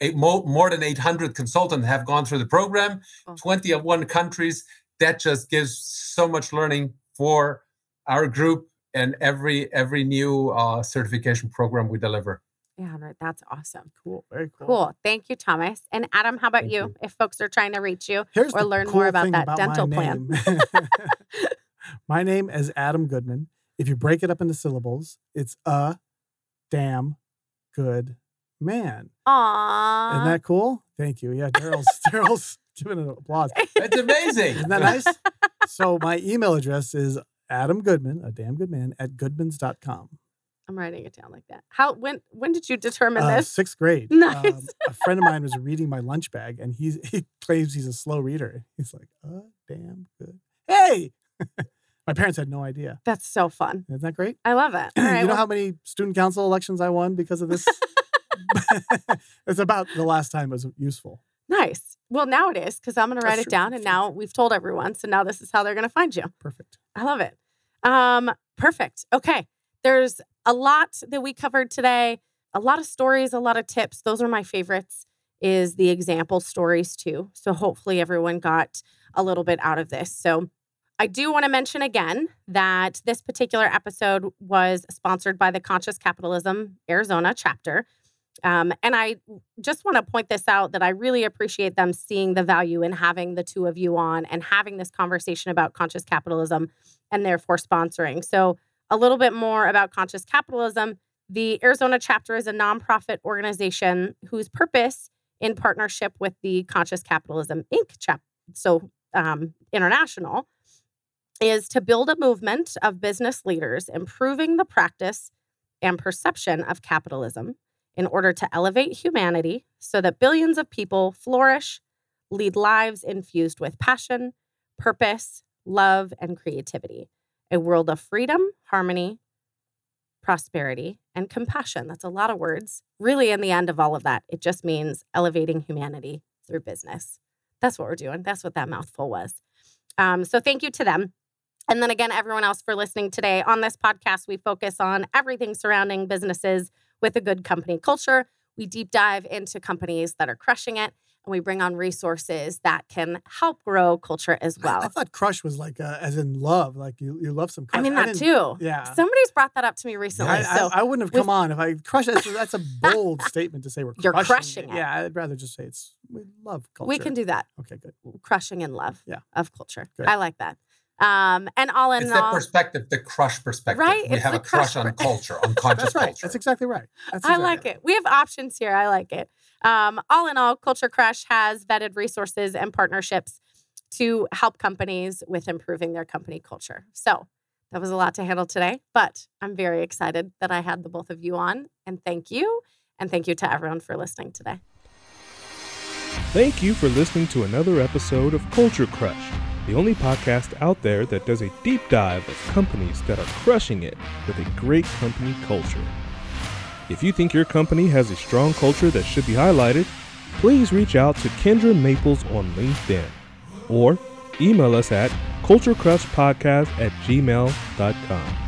Speaker 4: eight, more, more than 800 consultants have gone through the program,
Speaker 2: Oh.
Speaker 4: 21 countries. That just gives so much learning for our group and every every new uh, certification program we deliver.
Speaker 2: Yeah, no, that's awesome.
Speaker 3: Cool, very cool.
Speaker 2: Cool. Thank you, Thomas. And Adam, how about
Speaker 4: Thank
Speaker 2: you?
Speaker 4: you.
Speaker 2: If folks are trying to reach you,
Speaker 3: Here's
Speaker 2: or
Speaker 3: the
Speaker 2: learn more about that
Speaker 3: about
Speaker 2: dental
Speaker 3: my
Speaker 2: plan.
Speaker 3: name. my name is Adam Goodman. If you break it up into syllables, it's a damn good man.
Speaker 2: Aww.
Speaker 3: Isn't that cool? Thank you. Yeah, Daryl's Daryl's giving an applause.
Speaker 4: It's amazing.
Speaker 3: Isn't that nice? so my email address is Adam Goodman, a damn good man, at goodmans.com.
Speaker 2: I'm writing it down like that. How when when did you determine
Speaker 3: Uh,
Speaker 2: this?
Speaker 3: sixth grade.
Speaker 2: Nice.
Speaker 3: Um, a friend of mine was reading my lunch bag and he's, he claims he's a slow reader. He's like, uh, damn good. Hey! my parents had no idea.
Speaker 2: That's so fun.
Speaker 3: Isn't that great?
Speaker 2: I love it. All right,
Speaker 3: you know
Speaker 2: well,
Speaker 3: how many student council elections I won because of this? it's about the last time it was useful.
Speaker 2: nice. Well, now it is because I'm going to write
Speaker 3: That's
Speaker 2: it
Speaker 3: true,
Speaker 2: down, and now we've told everyone. So now this is how they're going to find you.
Speaker 3: Perfect.
Speaker 2: I love it. Um, perfect. Okay. There's a lot that we covered today, a lot of stories, a lot of tips. Those are my favorites, is the example stories too. So hopefully everyone got a little bit out of this. So I do want to mention again that this particular episode was sponsored by the Conscious Capitalism Arizona chapter. Um, and I just want to point this out that I really appreciate them seeing the value in having the two of you on and having this conversation about conscious capitalism and therefore sponsoring. So, a little bit more about conscious capitalism. The Arizona chapter is a nonprofit organization whose purpose, in partnership with the Conscious Capitalism Inc. chap, so um, international, is to build a movement of business leaders improving the practice and perception of capitalism in order to elevate humanity so that billions of people flourish, lead lives infused with passion, purpose, love, and creativity. A world of freedom, harmony, prosperity, and compassion. That's a lot of words. Really, in the end of all of that, it just means elevating humanity through business. That's what we're doing. That's what that mouthful was. Um, so, thank you to them. And then again, everyone else for listening today. On this podcast, we focus on everything surrounding businesses with a good company culture. We deep dive into companies that are crushing it, and we bring on resources that can help grow culture as
Speaker 3: I- I, thought crush was like uh, as in love, like you you love some
Speaker 2: culture.
Speaker 3: I
Speaker 2: mean, that
Speaker 3: didn't-
Speaker 2: too.
Speaker 3: Yeah.
Speaker 2: Somebody's brought that up to me recently.
Speaker 3: I, I-
Speaker 2: so
Speaker 3: I, wouldn't have come on if I crush. That's, that's a bold statement to say we're
Speaker 2: You're
Speaker 3: crushing,
Speaker 2: crushing it.
Speaker 3: Yeah, I'd rather just say it's we love culture.
Speaker 2: we can do that.
Speaker 3: Okay, good.
Speaker 2: Crushing in love
Speaker 3: Yeah.
Speaker 2: of culture.
Speaker 3: Good.
Speaker 2: I like that. Um, and all in
Speaker 4: It's that
Speaker 2: all,
Speaker 4: perspective, the crush perspective.
Speaker 2: Right,
Speaker 4: We
Speaker 2: it's
Speaker 4: have a crush
Speaker 2: crush
Speaker 4: on culture, on conscious
Speaker 3: That's right.
Speaker 4: culture.
Speaker 3: That's exactly right. That's
Speaker 2: I like
Speaker 3: right.
Speaker 2: it. We have options here. I like it. Um, all in all, Culture Crush has vetted resources and partnerships to help companies with improving their company culture. So that was a lot to handle today, but I'm very excited that I had the both of you on. And thank you. And thank you to everyone for listening today.
Speaker 1: Thank you for listening to another episode of Culture Crush, the only podcast out there that does a deep dive of companies that are crushing it with a great company culture. If you think your company has a strong culture that should be highlighted, please reach out to Kendra Maples on LinkedIn or email us at culturecrushpodcast at gmail.com.